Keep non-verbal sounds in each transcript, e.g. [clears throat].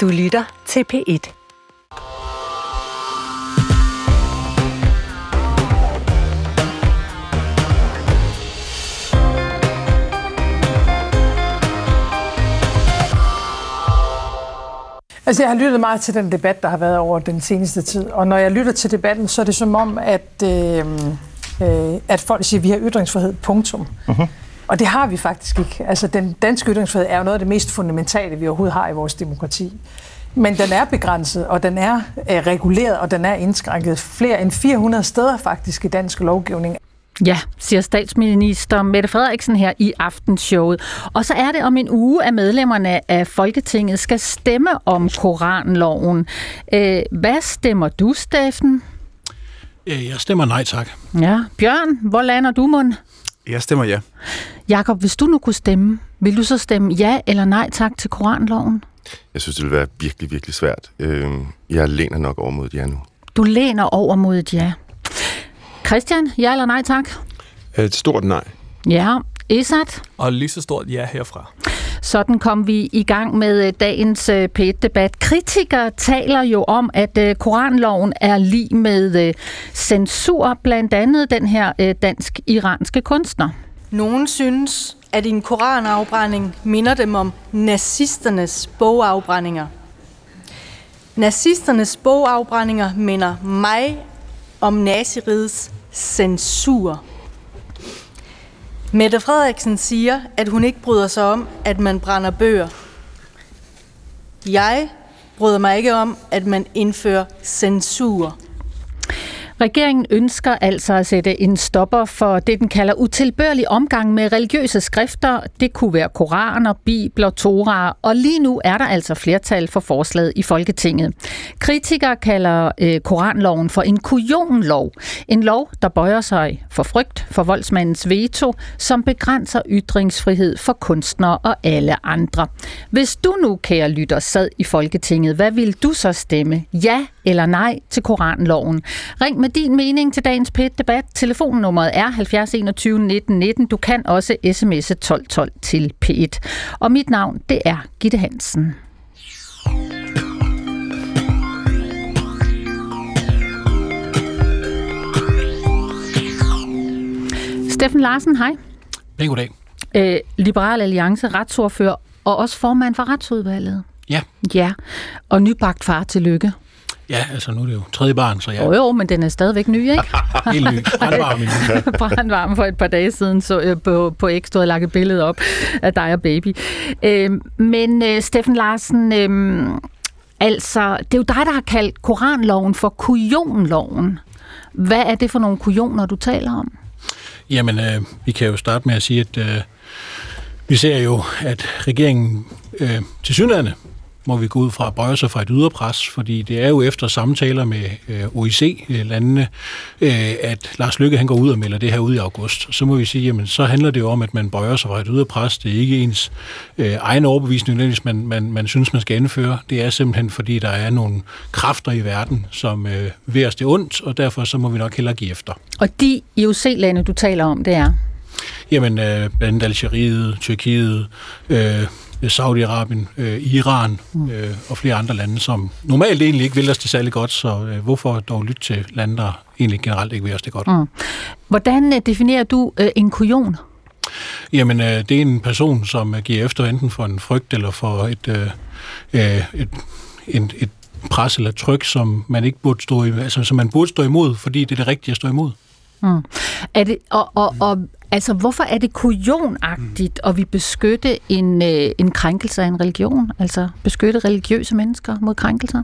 Du lytter til P1. Altså, jeg har lyttet meget til den debat, der har været over den seneste tid, og når jeg lytter til debatten, så er det som om, at, øh, øh, at folk siger, at vi har ytringsfrihed, punktum. Uh-huh. Og det har vi faktisk ikke. Altså, den danske ytringsfrihed er jo noget af det mest fundamentale, vi overhovedet har i vores demokrati. Men den er begrænset, og den er øh, reguleret, og den er indskrænket flere end 400 steder faktisk i dansk lovgivning. Ja, siger statsminister Mette Frederiksen her i aftenshowet. Og så er det om en uge, at medlemmerne af Folketinget skal stemme om Koranloven. Øh, hvad stemmer du, Steffen? Øh, jeg stemmer nej, tak. Ja. Bjørn, hvor lander du, mund? Jeg stemmer ja. Jakob, hvis du nu kunne stemme, vil du så stemme ja eller nej tak til Koranloven? Jeg synes, det vil være virkelig, virkelig svært. Øh, jeg læner nok over mod et ja nu. Du læner over mod et ja. Christian, ja eller nej tak? Et stort nej. Ja. Esat? Og lige så stort ja herfra. Sådan kom vi i gang med øh, dagens øh, P1-debat. Kritikere taler jo om, at øh, Koranloven er lige med censur, blandt andet den her dansk-iranske kunstner. Nogen synes, at en koranafbrænding minder dem om nazisternes bogafbrændinger. Nazisternes bogafbrændinger minder mig om nazirigets censur. Mette Frederiksen siger, at hun ikke bryder sig om, at man brænder bøger. Jeg bryder mig ikke om, at man indfører censur. Regeringen ønsker altså at sætte en stopper for det, den kalder utilbørlig omgang med religiøse skrifter. Det kunne være koraner, bibler, toraer, og lige nu er der altså flertal for forslaget i Folketinget. Kritikere kalder øh, koranloven for en kujonlov. En lov, der bøjer sig for frygt for voldsmandens veto, som begrænser ytringsfrihed for kunstnere og alle andre. Hvis du nu, kære lytter, sad i Folketinget, hvad vil du så stemme? Ja eller nej til koranloven? Ring med din mening til dagens PET-debat. Telefonnummeret er 70 21 19 19. Du kan også sms'e 1212 til P1. Og mit navn, det er Gitte Hansen. Steffen Larsen, hej. Pæn goddag. Øh, Liberal Alliance, retsordfører og også formand for retsudvalget. Ja. Ja, og nybagt far, tillykke. Ja, altså nu er det jo tredje barn, så ja. Jo, jo, men den er stadigvæk ny, ikke? [laughs] Helt ny. [laughs] Brandvarm. [laughs] Brandvarm for et par dage siden, så øh, på, på X, du havde lagt et billede op af dig og baby. Øh, men øh, Steffen Larsen, øh, altså, det er jo dig, der har kaldt Koranloven for kujonloven. Hvad er det for nogle kujoner, du taler om? Jamen, øh, vi kan jo starte med at sige, at øh, vi ser jo, at regeringen øh, til synligheden må vi gå ud fra at bøje sig fra et yderpres, fordi det er jo efter samtaler med øh, OIC-landene, øh, at Lars Lykke han går ud og melder det her ud i august. Så må vi sige, jamen så handler det jo om, at man bøjer sig fra et yderpres. Det er ikke ens øh, egen overbevisning, hvis man, man, man synes, man skal indføre. Det er simpelthen, fordi der er nogle kræfter i verden, som øh, vil os det ondt, og derfor så må vi nok hellere give efter. Og de IOC-lande, du taler om, det er? Jamen, øh, blandt Algeriet, Tyrkiet, øh, Saudi-Arabien, øh, Iran mm. øh, og flere andre lande, som normalt egentlig ikke vil os det særlig godt, så øh, hvorfor dog lytte til lande, der egentlig generelt ikke vil os det godt? Mm. Hvordan øh, definerer du øh, en kujon? Jamen, øh, det er en person, som øh, giver efter enten for en frygt eller for et, øh, øh et, et, et pres eller tryk, som man ikke burde stå i, altså, som man burde stå imod, fordi det er det rigtige at stå imod. Mm. Er det, og, og, og Altså, hvorfor er det kujonagtigt at vi beskytte en, øh, en krænkelse af en religion? Altså, beskytte religiøse mennesker mod krænkelser?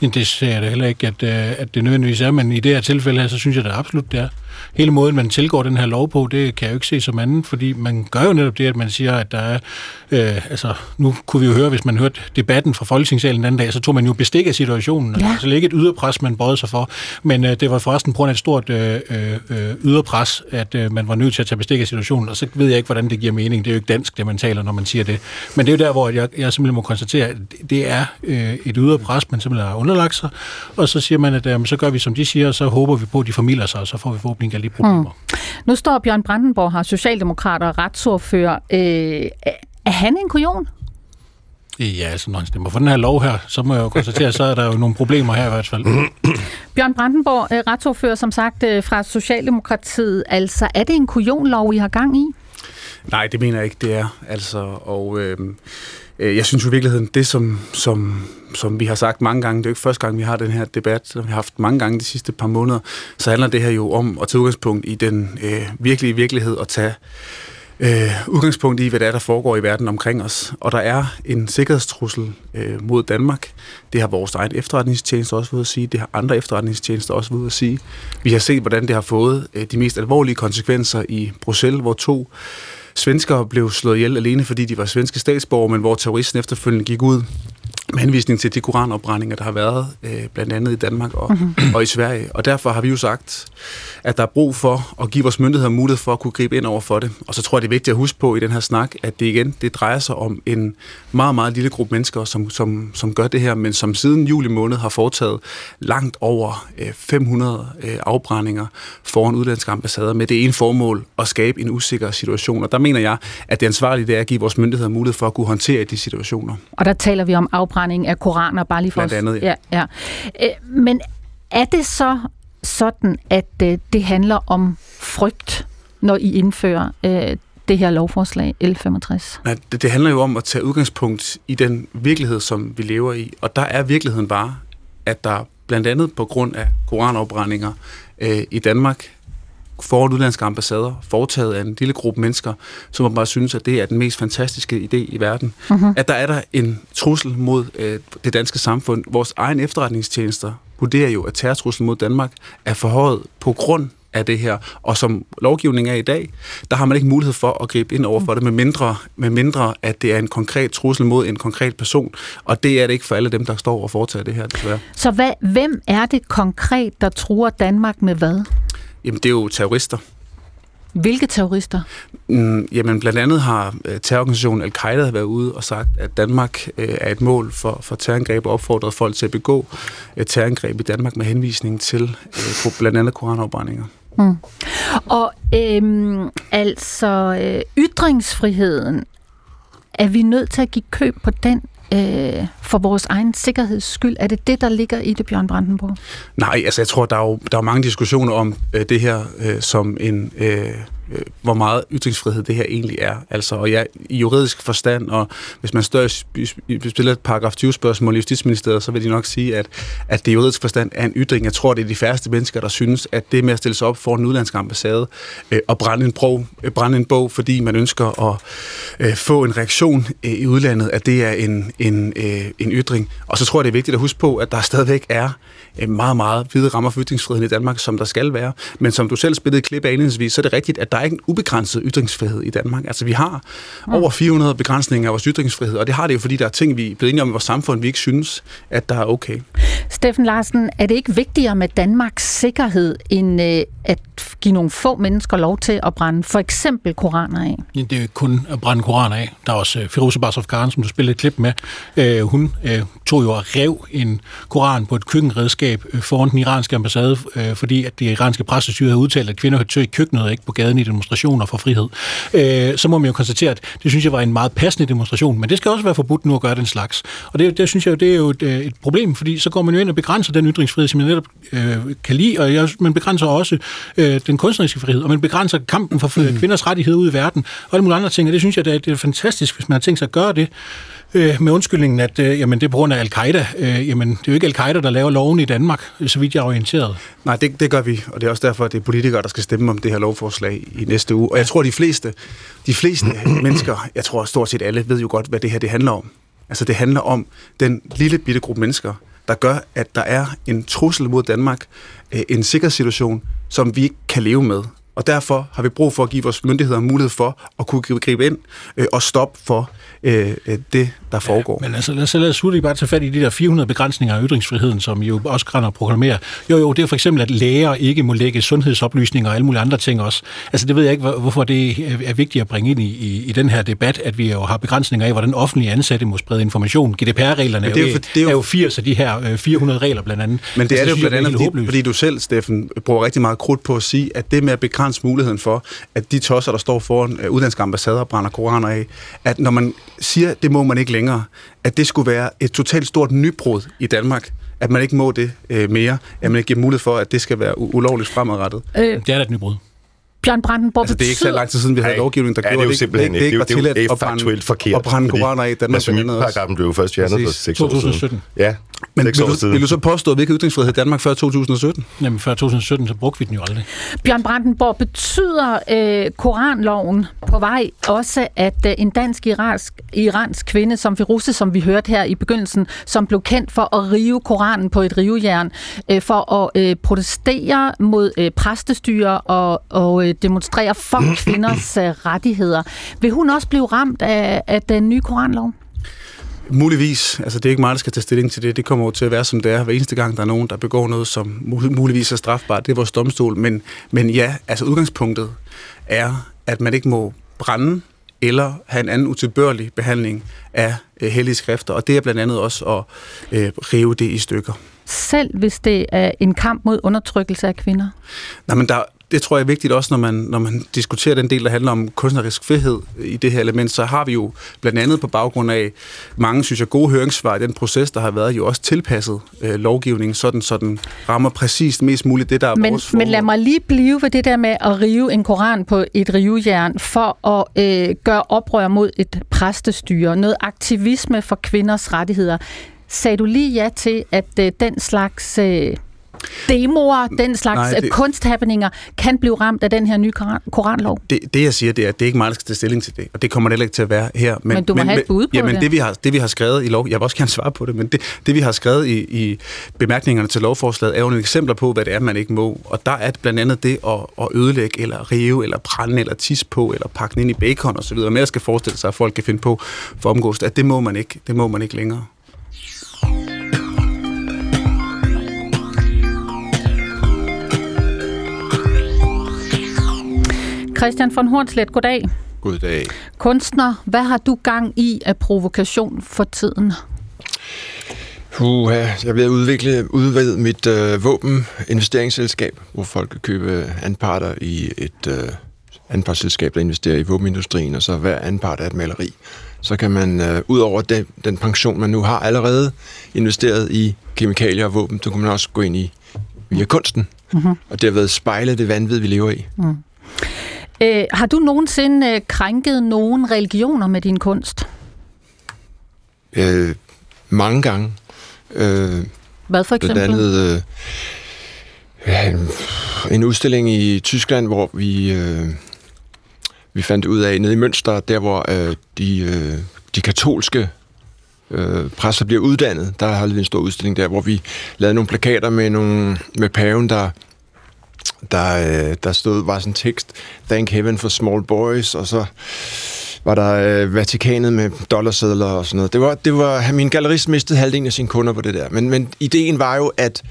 Det ser jeg da heller ikke, at, øh, at det nødvendigvis er, men i det her tilfælde her, så synes jeg da absolut, det er hele måden, man tilgår den her lov på, det kan jeg jo ikke se som anden, fordi man gør jo netop det, at man siger, at der er, øh, altså nu kunne vi jo høre, hvis man hørte debatten fra Folketingssalen den anden dag, så tog man jo bestik af situationen, ja. altså ikke et yderpres, man bøjede sig for, men øh, det var forresten på grund af et stort øh, øh, øh, yderpres, at øh, man var nødt til at tage bestik af situationen, og så ved jeg ikke, hvordan det giver mening, det er jo ikke dansk, det man taler, når man siger det, men det er jo der, hvor jeg, jeg simpelthen må konstatere, at det er øh, et yderpres, man simpelthen har underlagt sig, og så siger man, at øh, så gør vi, som de siger, og så håber vi på, at de formidler sig, og så får vi forhåbentlig alle de problemer. Mm. Nu står Bjørn Brandenborg her, socialdemokrat og retsordfører. Øh, er han en kujon? Ja, altså når han stemmer for den her lov her, så må jeg jo konstatere, så er der jo nogle problemer her i hvert fald. [clears throat] Bjørn Brandenborg, øh, retsordfører som sagt øh, fra Socialdemokratiet. Altså, er det en kujonlov, I har gang i? Nej, det mener jeg ikke, det er. Altså, og øh, Øh, jeg synes jo i virkeligheden, det som, som, som vi har sagt mange gange, det er jo ikke første gang, vi har den her debat, som vi har haft mange gange de sidste par måneder, så handler det her jo om at tage udgangspunkt i den øh, virkelige virkelighed og tage øh, udgangspunkt i, hvad der er, der foregår i verden omkring os. Og der er en sikkerhedstrussel øh, mod Danmark. Det har vores egen efterretningstjeneste også ved at sige. Det har andre efterretningstjenester også ved at sige. Vi har set, hvordan det har fået øh, de mest alvorlige konsekvenser i Bruxelles, hvor to svenskere blev slået ihjel alene, fordi de var svenske statsborgere, men hvor terroristen efterfølgende gik ud med henvisning til de koranopbrændinger, der har været øh, blandt andet i Danmark og, mm-hmm. og i Sverige. Og derfor har vi jo sagt, at der er brug for at give vores myndigheder mulighed for at kunne gribe ind over for det. Og så tror jeg, det er vigtigt at huske på i den her snak, at det igen det drejer sig om en meget, meget lille gruppe mennesker, som, som, som gør det her, men som siden juli måned har foretaget langt over øh, 500 øh, afbrændinger foran udlandske ambassader med det ene formål at skabe en usikker situation. Og der mener jeg, at det ansvarlige det er at give vores myndigheder mulighed for at kunne håndtere de situationer. Og der taler vi om afbrænding af koraner, bare lige for Blandt andet, ja. ja, ja. Øh, men er det så sådan, at øh, det handler om frygt, når I indfører øh, det her lovforslag L65? Nej, det, det handler jo om at tage udgangspunkt i den virkelighed, som vi lever i. Og der er virkeligheden bare, at der blandt andet på grund af koranopbrændinger øh, i Danmark foran udlandske ambassader, foretaget af en lille gruppe mennesker, som bare synes, at det er den mest fantastiske idé i verden. Mm-hmm. At der er der en trussel mod øh, det danske samfund. Vores egen efterretningstjenester vurderer jo, at terrortruslen mod Danmark er forhøjet på grund af det her. Og som lovgivningen er i dag, der har man ikke mulighed for at gribe ind over for det, med mindre, med mindre at det er en konkret trussel mod en konkret person. Og det er det ikke for alle dem, der står og foretager det her, desværre. Så hvad, hvem er det konkret, der truer Danmark med hvad? Jamen, det er jo terrorister. Hvilke terrorister? Mm, jamen, blandt andet har øh, terrororganisationen Al-Qaida været ude og sagt, at Danmark øh, er et mål for, for terrorangreb og opfordret folk til at begå øh, terrorangreb i Danmark med henvisning til øh, blandt andet koranopbrændinger. Mm. Og øhm, altså øh, ytringsfriheden, er vi nødt til at give køb på den øh, for vores egen sikkerheds skyld? Er det det, der ligger i det, Bjørn Brandenborg? Nej, altså jeg tror, der er jo der er mange diskussioner om øh, det her øh, som en... Øh, øh, hvor meget ytringsfrihed det her egentlig er. Altså, og ja, i juridisk forstand, og hvis man større, stiller et paragraf 20 spørgsmål i Justitsministeriet, så vil de nok sige, at, at det i juridisk forstand er en ytring. Jeg tror, det er de færreste mennesker, der synes, at det med at stille sig op for en udlandsk ambassade øh, og brænde en, bog, øh, brænde en bog, fordi man ønsker at øh, få en reaktion øh, i udlandet, at det er en, en, øh, en ytring. Og så tror jeg, det er vigtigt at huske på, at der stadigvæk er meget, meget hvide rammer for ytringsfriheden i Danmark, som der skal være. Men som du selv spillede klip af indledningsvis, så er det rigtigt, at der er ikke en ubegrænset ytringsfrihed i Danmark. Altså vi har mm. over 400 begrænsninger af vores ytringsfrihed, og det har det jo, fordi der er ting, vi er blevet enige om i vores samfund, vi ikke synes, at der er okay. Steffen Larsen, er det ikke vigtigere med Danmarks sikkerhed, end øh, at give nogle få mennesker lov til at brænde for eksempel koraner af? Ja, det er jo ikke kun at brænde koraner af. Der er også uh, Firoze Barsov Khan, som du spillede et klip med. Uh, hun uh, tog jo og rev en koran på et køkkenredskab uh, foran den iranske ambassade, uh, fordi at det iranske pressestyre havde udtalt, at kvinder hører i køkkenet og ikke på gaden i demonstrationer for frihed. Uh, så må man jo konstatere, at det synes jeg var en meget passende demonstration, men det skal også være forbudt nu at gøre den slags. Og det, det synes jeg jo, det er jo et, et problem, fordi så går man jo ind og begrænser den ytringsfrihed, som jeg netop kan lide, og jeg, man begrænser også den kunstneriske frihed, og man begrænser kampen for mm. kvinders rettigheder ud i verden, og alle mulige andre ting, og det synes jeg, det er, det er fantastisk, hvis man har tænkt sig at gøre det, øh, med undskyldningen, at øh, jamen, det er på grund af al-Qaida. Øh, jamen, det er jo ikke al-Qaida, der laver loven i Danmark, så vidt jeg er orienteret. Nej, det, det gør vi, og det er også derfor, at det er politikere, der skal stemme om det her lovforslag i næste uge. Og jeg tror, de fleste, de fleste [clears throat] mennesker, jeg tror stort set alle, ved jo godt, hvad det her det handler om. Altså, det handler om den lille bitte gruppe mennesker, der gør, at der er en trussel mod Danmark, øh, en sikkerhedssituation, som vi ikke kan leve med. Og derfor har vi brug for at give vores myndigheder mulighed for at kunne gribe ind øh, og stoppe for øh, det, der foregår. Ja, men altså, lad os, lad os hurtigt bare tage fat i de der 400 begrænsninger af ytringsfriheden, som jo også grænder proklamerer. Jo, jo, det er for eksempel, at læger ikke må lægge sundhedsoplysninger og alle mulige andre ting også. Altså, det ved jeg ikke, hvorfor det er vigtigt at bringe ind i, i, i den her debat, at vi jo har begrænsninger af, hvordan offentlige ansatte må sprede information. GDPR-reglerne er, jo, det er, jo, er jo 80 af de her 400 regler blandt andet. Men det altså, er det jo blandt andet, fordi, fordi du selv, Steffen, bruger rigtig meget krudt på at sige, at det med at begrænse begrænse muligheden for, at de tosser, der står foran øh, udlandske ambassader og brænder koraner af, at når man siger, det må man ikke længere, at det skulle være et totalt stort nybrud i Danmark, at man ikke må det øh, mere, at man ikke giver mulighed for, at det skal være u- ulovligt fremadrettet. Øh, Det er da et nybrud. Bjørn Brandenborg, Altså, det er ikke så betyder- lang tid siden, vi havde Ej, lovgivning, der ja, det er gjorde jo det, simpelthen ikke, det ikke var det det jo- tilladt det er faktuelt forkert, at brænde koraner af Danmark. blandt andet også. Blasfemiparagrafen blev jo først fjernet for Præcis. 6 år siden. 2017. Ja, Men vil du, vil du så påstå, at vi ikke ytringsfrihed i Danmark før 2017? Jamen, før 2017, så brugte vi den jo aldrig. Bjørn Brandenborg, betyder øh, koranloven på vej også, at øh, en dansk iransk, iransk kvinde som Firuze, som vi hørte her i begyndelsen, som blev kendt for at rive koranen på et rivejern, øh, for at øh, protestere mod øh, præstestyre og, og øh, demonstrere for [clears throat] kvinders øh, rettigheder. Vil hun også blive ramt af, af den nye koranlov? Muligvis. Altså, det er ikke mig, der skal tage stilling til det. Det kommer jo til at være, som det er, hver eneste gang, der er nogen, der begår noget, som mul- muligvis er strafbart. Det er vores domstol. Men, men ja, altså udgangspunktet er, at man ikke må brænde eller have en anden utilbørlig behandling af øh, hellige skrifter. Og det er blandt andet også at øh, rive det i stykker. Selv hvis det er en kamp mod undertrykkelse af kvinder? Nej, men der, det tror jeg er vigtigt også, når man, når man diskuterer den del, der handler om kunstnerisk frihed i det her element, så har vi jo blandt andet på baggrund af mange, synes jeg, gode høringssvar i den proces, der har været, jo også tilpasset øh, lovgivningen, sådan så den rammer præcist mest muligt det, der er Men, vores men lad formål. mig lige blive ved det der med at rive en koran på et rivejern for at øh, gøre oprør mod et præstestyre. Noget aktivisme for kvinders rettigheder. Sagde du lige ja til, at øh, den slags øh, demoer, den slags Nej, Nej, det- kunsthappeninger kan blive ramt af den her nye koran, koranlov? Det, det, jeg siger, det er, at det er ikke mig, der skal tage stilling til det, og det kommer det heller ikke til at være her. Men du må have et bud på jamen, det. det. vi har, det, vi har skrevet i lov, jeg vil også gerne svare på det, men det, det vi har skrevet i, i bemærkningerne til lovforslaget, er jo nogle eksempler på, hvad det er, man ikke må. Og der er blandt andet det at, at ødelægge, eller rive, eller brænde, eller tisse på, eller pakke den ind i bacon osv. Men jeg skal forestille sig, at folk kan finde på for omgås, at det må man ikke, det må man ikke længere. Christian von Hornslet, goddag. Goddag. Kunstner, hvad har du gang i af provokation for tiden? Puh, jeg at udvikle, udvide mit øh, våbeninvesteringsselskab, hvor folk kan købe anparter i et øh, anpartsselskab, der investerer i våbenindustrien, og så hver anpart er et maleri. Så kan man, øh, ud over den, den pension, man nu har allerede investeret i kemikalier og våben, så kan man også gå ind i via kunsten, mm-hmm. og derved spejle det vanvid, vi lever i. Øh, har du nogensinde øh, krænket nogen religioner med din kunst? Øh, mange gange. Øh, Hvad for Blandt eksempel? andet øh, ja, en, en udstilling i Tyskland, hvor vi, øh, vi fandt ud af, nede i Münster, der hvor øh, de, øh, de katolske øh, præster bliver uddannet, der har vi en stor udstilling der, hvor vi lavede nogle plakater med, nogle, med paven, der der, øh, der stod, var sådan en tekst, Thank Heaven for Small Boys, og så var der øh, Vatikanet med dollarsedler og sådan noget. Det var, det var, min gallerist mistede halvdelen af sine kunder på det der. Men, men ideen var jo, at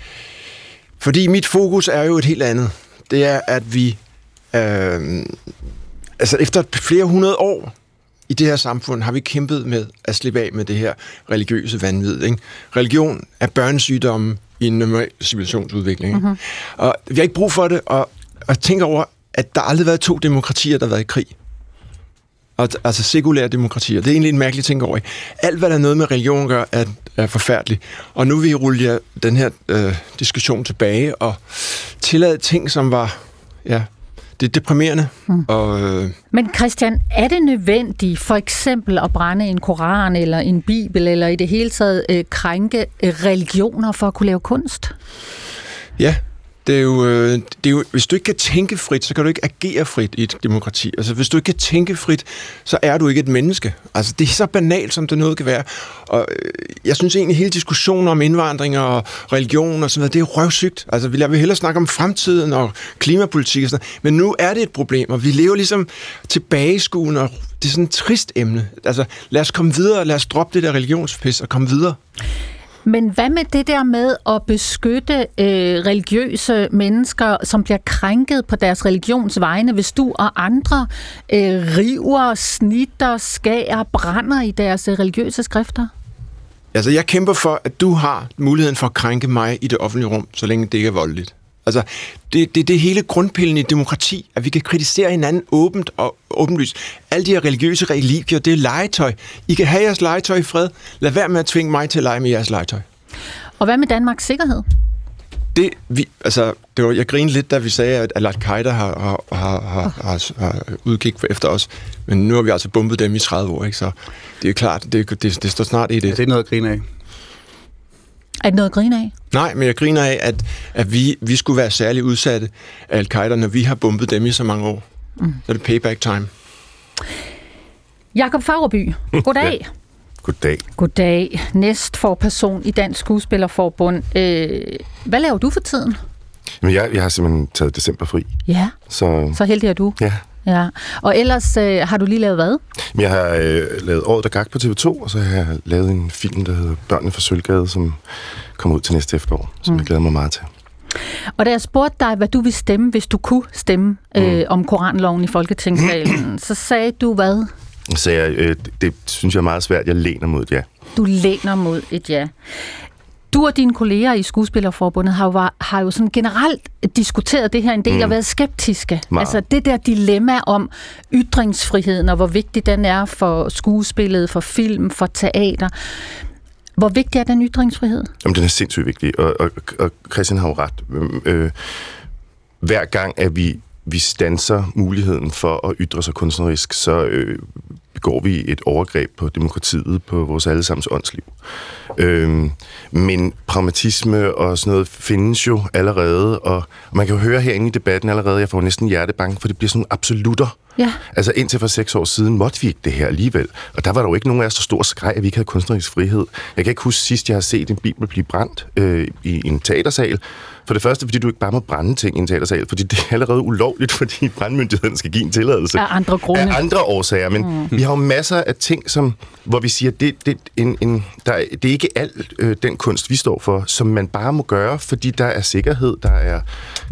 fordi mit fokus er jo et helt andet. Det er, at vi øh, altså efter flere hundrede år i det her samfund har vi kæmpet med at slippe af med det her religiøse vanvid. Ikke? Religion er børnesygdomme i en normal civilisationsudvikling. Ikke? Mm-hmm. Og vi har ikke brug for det, og, og tænker over, at der aldrig har været to demokratier, der har været i krig. Og, altså sekulære demokratier. Det er egentlig en mærkelig ting over. Ikke? Alt, hvad der er noget med religion gør, er, er forfærdeligt. Og nu vil jeg rulle den her øh, diskussion tilbage og tillade ting, som var ja, det er deprimerende. Mm. Og, øh, Men Christian, er det nødvendigt for eksempel at brænde en koran eller en bibel, eller i det hele taget øh, krænke øh, religioner for at kunne lave kunst? ja, det er, jo, øh, det er jo, hvis du ikke kan tænke frit, så kan du ikke agere frit i et demokrati. Altså, hvis du ikke kan tænke frit, så er du ikke et menneske. Altså, det er så banalt, som det noget kan være. Og øh, jeg synes egentlig, hele diskussionen om indvandring og religion og sådan noget, det er røvsygt. Altså, jeg vil hellere snakke om fremtiden og klimapolitik og sådan noget. Men nu er det et problem, og vi lever ligesom tilbageskuende, og det er sådan et trist emne. Altså, lad os komme videre, lad os droppe det der religionspis og komme videre. Men hvad med det der med at beskytte øh, religiøse mennesker, som bliver krænket på deres religions vegne, hvis du og andre øh, river, snitter, skærer, brænder i deres øh, religiøse skrifter? Altså, jeg kæmper for, at du har muligheden for at krænke mig i det offentlige rum, så længe det ikke er voldeligt. Altså, det, det, det er hele grundpillen i demokrati, at vi kan kritisere hinanden åbent og åbenlyst. Alle de her religiøse religier, det er legetøj. I kan have jeres legetøj i fred. Lad være med at tvinge mig til at lege med jeres legetøj. Og hvad med Danmarks sikkerhed? Det, vi, altså, det var, jeg grinede lidt, da vi sagde, at Al-Qaida har, har, har, har, har, har udkig efter os. Men nu har vi altså bumpet dem i 30 år, ikke? så det er klart, det, det, det står snart i det. Ja, det er noget at grine af. Er det noget at grine af? Nej, men jeg griner af, at, at vi, vi skulle være særligt udsatte af Al-Qaida, når vi har bumpet dem i så mange år. Mm. Så er det payback time. Jakob Fagerby, goddag. [laughs] ja. Goddag. Goddag. Næst for person i Dansk Skuespillerforbund. Øh, hvad laver du for tiden? Men jeg, jeg har simpelthen taget december fri. Ja, Så så heldig er du. ja, Ja. Og ellers øh, har du lige lavet hvad? Jeg har øh, lavet Året, der gak på TV2, og så har jeg lavet en film, der hedder Børnene fra Sølvgade, som kommer ud til næste efterår, som mm. jeg glæder mig meget til. Og da jeg spurgte dig, hvad du ville stemme, hvis du kunne stemme øh, om koranloven i Folketingssalen, [clears throat] så sagde du hvad? Så jeg, øh, det, det synes jeg er meget svært. Jeg læner mod et ja. Du læner mod et ja. Du og dine kolleger i Skuespillerforbundet har jo, har jo sådan generelt diskuteret det her en del mm. og været skeptiske. Meget. Altså det der dilemma om ytringsfriheden og hvor vigtig den er for skuespillet, for film, for teater. Hvor vigtig er den ytringsfrihed? Jamen, den er sindssygt vigtig, og, og, og Christian har jo ret. Øh, hver gang, at vi, vi stanser muligheden for at ytre sig kunstnerisk, så øh, begår vi et overgreb på demokratiet, på vores allesammens åndsliv. Øh, men pragmatisme og sådan noget findes jo allerede, og, og man kan jo høre herinde i debatten allerede, jeg får næsten hjertebank, for det bliver sådan nogle absolutter. Ja. Altså indtil for seks år siden måtte vi ikke det her alligevel. Og der var der jo ikke nogen af os så stor skreg, at vi ikke havde kunstnerisk frihed. Jeg kan ikke huske sidst, jeg har set en bibel blive brændt øh, i en teatersal. For det første, fordi du ikke bare må brænde ting i en teatersal, fordi det er allerede ulovligt, [laughs] fordi brandmyndigheden skal give en tilladelse. Af andre grunde. Af andre årsager, men mm. vi har jo masser af ting, som, hvor vi siger, det, det, en, en, der, er- det er ikke alt øh, den kunst, vi står for, som man bare må gøre, fordi der er sikkerhed, der er,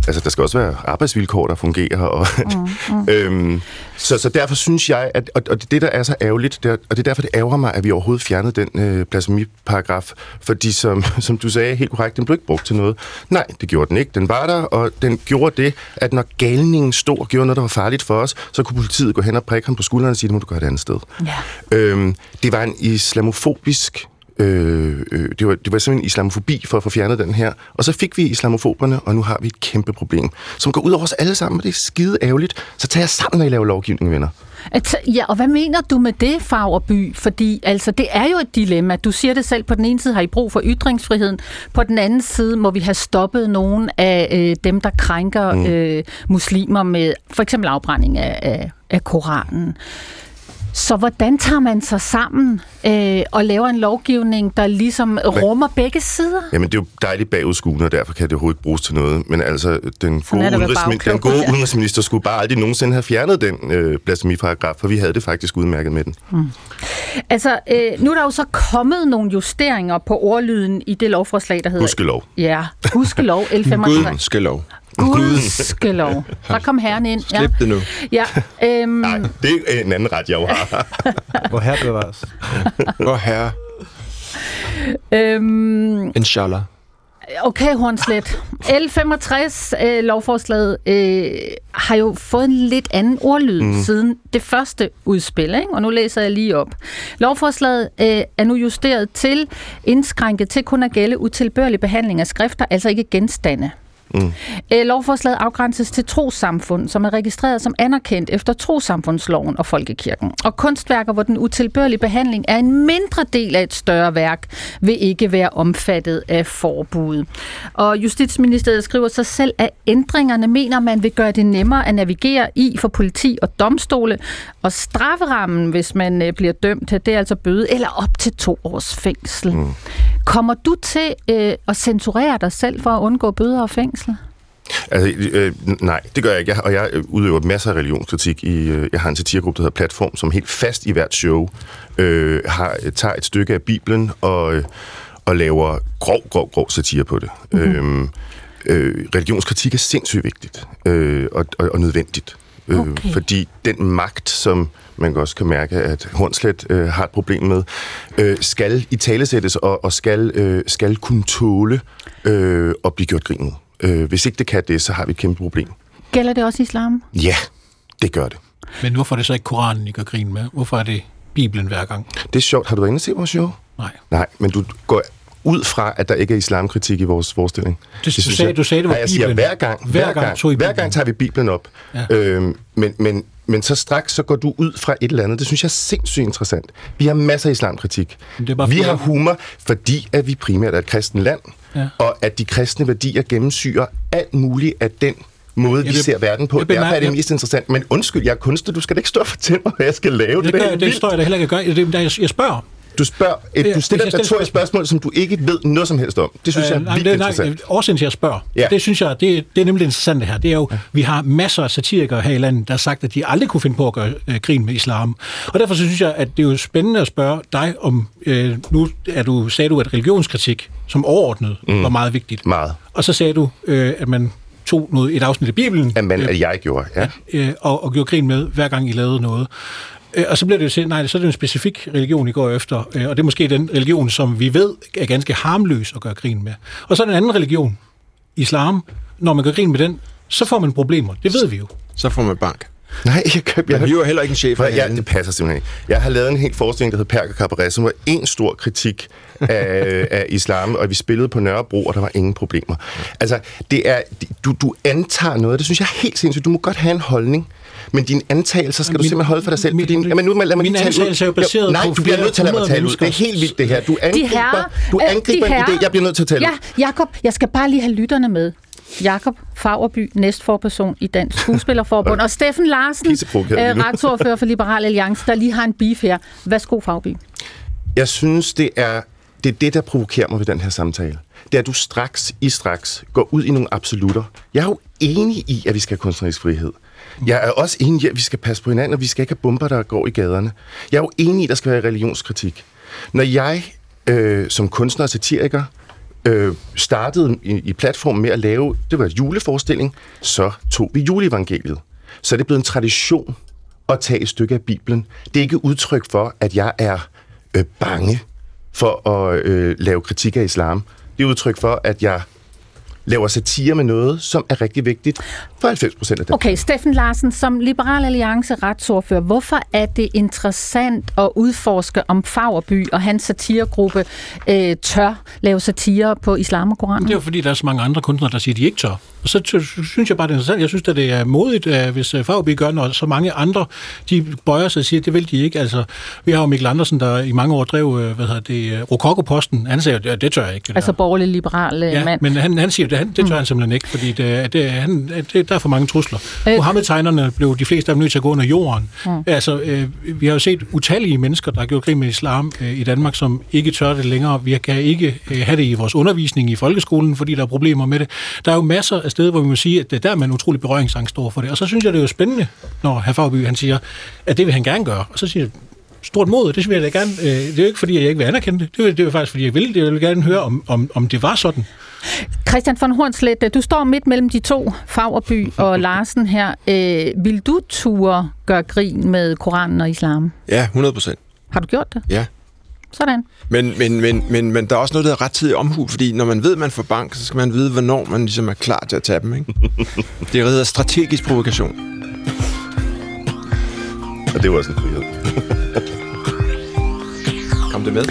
altså der skal også være arbejdsvilkår, der fungerer. Og, mm, mm. [laughs] øhm, så, så derfor synes jeg, at, og, og det er det, der er så ærgerligt, det er, og det er derfor, det ærger mig, at vi overhovedet fjernede den øh, blasfemiparagraf, fordi som, [laughs] som du sagde helt korrekt, den blev ikke brugt til noget. Nej, det gjorde den ikke. Den var der, og den gjorde det, at når galningen stod og gjorde noget, der var farligt for os, så kunne politiet gå hen og prikke ham på skulderen og sige, det må du gøre et andet sted. Ja. Øhm, det var en islamofobisk... Øh, øh, det, var, det var simpelthen islamofobi for at få fjernet den her. Og så fik vi islamofoberne, og nu har vi et kæmpe problem, som går ud over os alle sammen, og det er skide ærgerligt. Så tag jer sammen, når I laver lovgivning, venner. At, ja, og hvad mener du med det, Fagerby? Fordi altså, det er jo et dilemma. Du siger det selv, på den ene side har I brug for ytringsfriheden, på den anden side må vi have stoppet nogle af øh, dem, der krænker mm. øh, muslimer med for eksempel afbrænding af, af, af Koranen. Så hvordan tager man sig sammen øh, og laver en lovgivning, der ligesom rummer begge sider? Jamen, det er jo dejligt bagudskuende, og derfor kan det overhovedet ikke bruges til noget. Men altså, den gode, udenrigsmin- den gode udenrigsminister skulle bare aldrig nogensinde have fjernet den øh, blasfemiparagraf, for vi havde det faktisk udmærket med den. Altså, øh, nu er der jo så kommet nogle justeringer på ordlyden i det lovforslag, der hedder... Gudskelov. Ja, gudskelov, L65. Gud skal lov. Gudskelov. [laughs] Der kom herren ind. Ja. Slip det nu. Ja, øhm, [laughs] Nej, det er en anden ret, jeg jo har. [laughs] Hvor her bevares. Hvor herre, øhm, inshallah. okay, Hornslet. L65, øh, lovforslaget, øh, har jo fået en lidt anden ordlyd mm. siden det første udspil, ikke? og nu læser jeg lige op. Lovforslaget øh, er nu justeret til indskrænket til kun at gælde utilbørlig behandling af skrifter, altså ikke genstande. Mm. Øh, lovforslaget afgrænses til trosamfund, som er registreret som anerkendt efter trosamfundsloven og folkekirken. Og kunstværker, hvor den utilbørlige behandling er en mindre del af et større værk, vil ikke være omfattet af forbuddet. Og Justitsministeriet skriver sig selv, at ændringerne mener, man vil gøre det nemmere at navigere i for politi og domstole. Og strafferammen, hvis man øh, bliver dømt, det er altså bøde eller op til to års fængsel. Mm. Kommer du til øh, at censurere dig selv for at undgå bøder og fængsel? Altså, øh, nej, det gør jeg ikke. Jeg, og jeg udøver masser af religionskritik. I, øh, jeg har en satirgruppe, der hedder Platform, som helt fast i hvert show øh, har, tager et stykke af Bibelen og, øh, og laver grov, grov, grov satire på det. Mm-hmm. Øh, øh, religionskritik er sindssygt vigtigt øh, og, og, og nødvendigt. Øh, Okay. Fordi den magt, som man også kan mærke, at Hornslet øh, har et problem med, øh, skal i talesættes og, og skal, øh, skal kunne tåle øh, at blive gjort grin med. Øh, hvis ikke det kan det, så har vi et kæmpe problem. Gælder det også islam? Ja, det gør det. Men hvorfor er det så ikke Koranen, I gør grin med? Hvorfor er det Bibelen hver gang? Det er sjovt. Har du været inde og se vores show? Nej. Nej, men du går ud fra, at der ikke er islamkritik i vores forestilling. Det, du, synes sagde, jeg- du sagde, det var Nej, jeg siger, Bibelen. hver gang, Hver hver, gang gang, tog I hver gang tager vi Bibelen op. Ja. Øhm, men, men, men så straks så går du ud fra et eller andet. Det synes jeg er sindssygt interessant. Vi har masser af islamkritik. Det er bare vi har humor, fordi at vi primært er et kristen land, Ja. ja. og at de kristne værdier gennemsyrer alt muligt af den måde, vi Jeg vil- ser verden på. jeg Derfor er det mest interessant. Men undskyld, jeg er kunstner. Du skal da ikke stå og fortælle mig, hvad jeg skal lave. Det, er da gør, det vildt. står jeg da heller ikke at gøre. Det, jeg, jeg spørger. Du spørger, et, du stiller et retorisk spørgsmål, som du ikke ved noget som helst om. Det synes jeg er Øh, nej, vildt det, nej, interessant. årsagen til, at jeg spørger, ja. Det synes jeg, det, det er nemlig interessant det her. Det er jo, ja. vi har masser af satirikere her i landet, der har sagt, at de aldrig kunne finde på at gøre øh, grin med islam. Og derfor synes jeg, at det er jo spændende at spørge dig om, øh, nu er du, sagde du, at religionskritik som overordnet mm. var meget vigtigt. Meget. Og så sagde du, øh, at man tog noget, et afsnit af Bibelen, At, man, at jeg gjorde, ja. øh, og, og gjorde grin med, hver gang I lavede noget. Øh, Og så bliver det jo til, nej, så er det en specifik religion, I går efter, øh, og det er måske den religion, som vi ved er ganske harmløs at gøre grin med. Og så er der en anden religion, islam, når man gør grin med den, så får man problemer. Det ved vi jo. Så får man bank. [laughs] Nej, jeg, jeg, jeg, Man hiver heller ikke en chef ja, det passer simpelthen ikke. Jeg har lavet en helt forestilling, der hedder Perker Cabaret, som var en stor kritik af, [laughs] af islam, og vi spillede på Nørrebro, og der var ingen problemer. Altså, det er, du, du antager noget, det synes jeg er helt sindssygt. Du må godt have en holdning, men dine antagelser skal Min- du simpelthen holde for dig selv. min- fordi, jamen, nu, lad mig mine lige tale ud. antagelser er jo baseret Nej, på du bliver nødt til at lade mig tale ud. Det er helt vildt, det her. Du De angriber, herrer, du øh, angriber de en idé. Jeg bliver nødt til at tale Ja, ud. Jakob, jeg skal bare lige have lytterne med. Jakob Fagerby, næstforperson i Dansk Skuespillerforbund, og Steffen Larsen, øh, retsordfører for Liberal Alliance, der lige har en beef her. Værsgo, Fagerby. Jeg synes, det er det, er det, der provokerer mig ved den her samtale. Det er, at du straks i straks går ud i nogle absolutter. Jeg er jo enig i, at vi skal have kunstnerisk frihed. Jeg er også enig i, at vi skal passe på hinanden, og vi skal ikke have bomber, der går i gaderne. Jeg er jo enig i, at der skal være religionskritik. Når jeg øh, som kunstner og satiriker øh, startede i, i platformen med at lave, det var en juleforestilling, så tog vi juleevangeliet. Så er det blevet en tradition at tage et stykke af Bibelen. Det er ikke udtryk for, at jeg er øh, bange for at øh, lave kritik af islam. Det er udtryk for, at jeg laver satire med noget, som er rigtig vigtigt for 90 procent af dem. Okay, Steffen Larsen, som Liberal Alliance retsordfører, hvorfor er det interessant at udforske om Fagerby og hans satiregruppe øh, tør lave satire på islam og Koranen? Det er jo fordi, der er så mange andre kunstnere, der siger, at de ikke tør. Og så synes jeg bare, det er interessant. Jeg synes, at det er modigt, hvis øh, Fagby gør, når så mange andre, de bøjer sig og siger, at det vil de ikke. Altså, vi har jo Mikkel Andersen, der i mange år drev, øh, hvad hedder det, øh, Rokokoposten. Han sagde, at det tør jeg ikke. Det Altså borgerlig liberal Ja, mand. men han, han siger, at det, han, det tør han simpelthen ikke, fordi det, det, han, det, der er for mange trusler. Øh. Mohammed-tegnerne blev de fleste af dem nødt til at gå under jorden. Mm. Altså, øh, vi har jo set utallige mennesker, der har gjort krig med islam øh, i Danmark, som ikke tør det længere. Vi kan ikke øh, have det i vores undervisning i folkeskolen, fordi der er problemer med det. Der er jo masser af steder, hvor vi må sige, at det der er man utrolig berøringsangst over for det. Og så synes jeg, det er jo spændende, når hr. Fagby han siger, at det vil han gerne gøre. Og så siger jeg, stort mod, det vil jeg da gerne. Øh, det er jo ikke, fordi jeg ikke vil anerkende det. Det er, det er jo faktisk, fordi jeg vil det. Jeg vil gerne høre, om, om, om det var sådan. Christian von Hornslet, du står midt mellem de to, Fagerby og [laughs] Larsen her. Øh, vil du ture gøre grin med Koranen og islam? Ja, 100 procent. Har du gjort det? Ja. Sådan. Men, men, men, men, men der er også noget, der er rettidig omhu, fordi når man ved, at man får bank, så skal man vide, hvornår man ligesom er klar til at tage dem. Ikke? [laughs] Det hedder strategisk provokation. Og det var også en frihed. [laughs] Kom det med?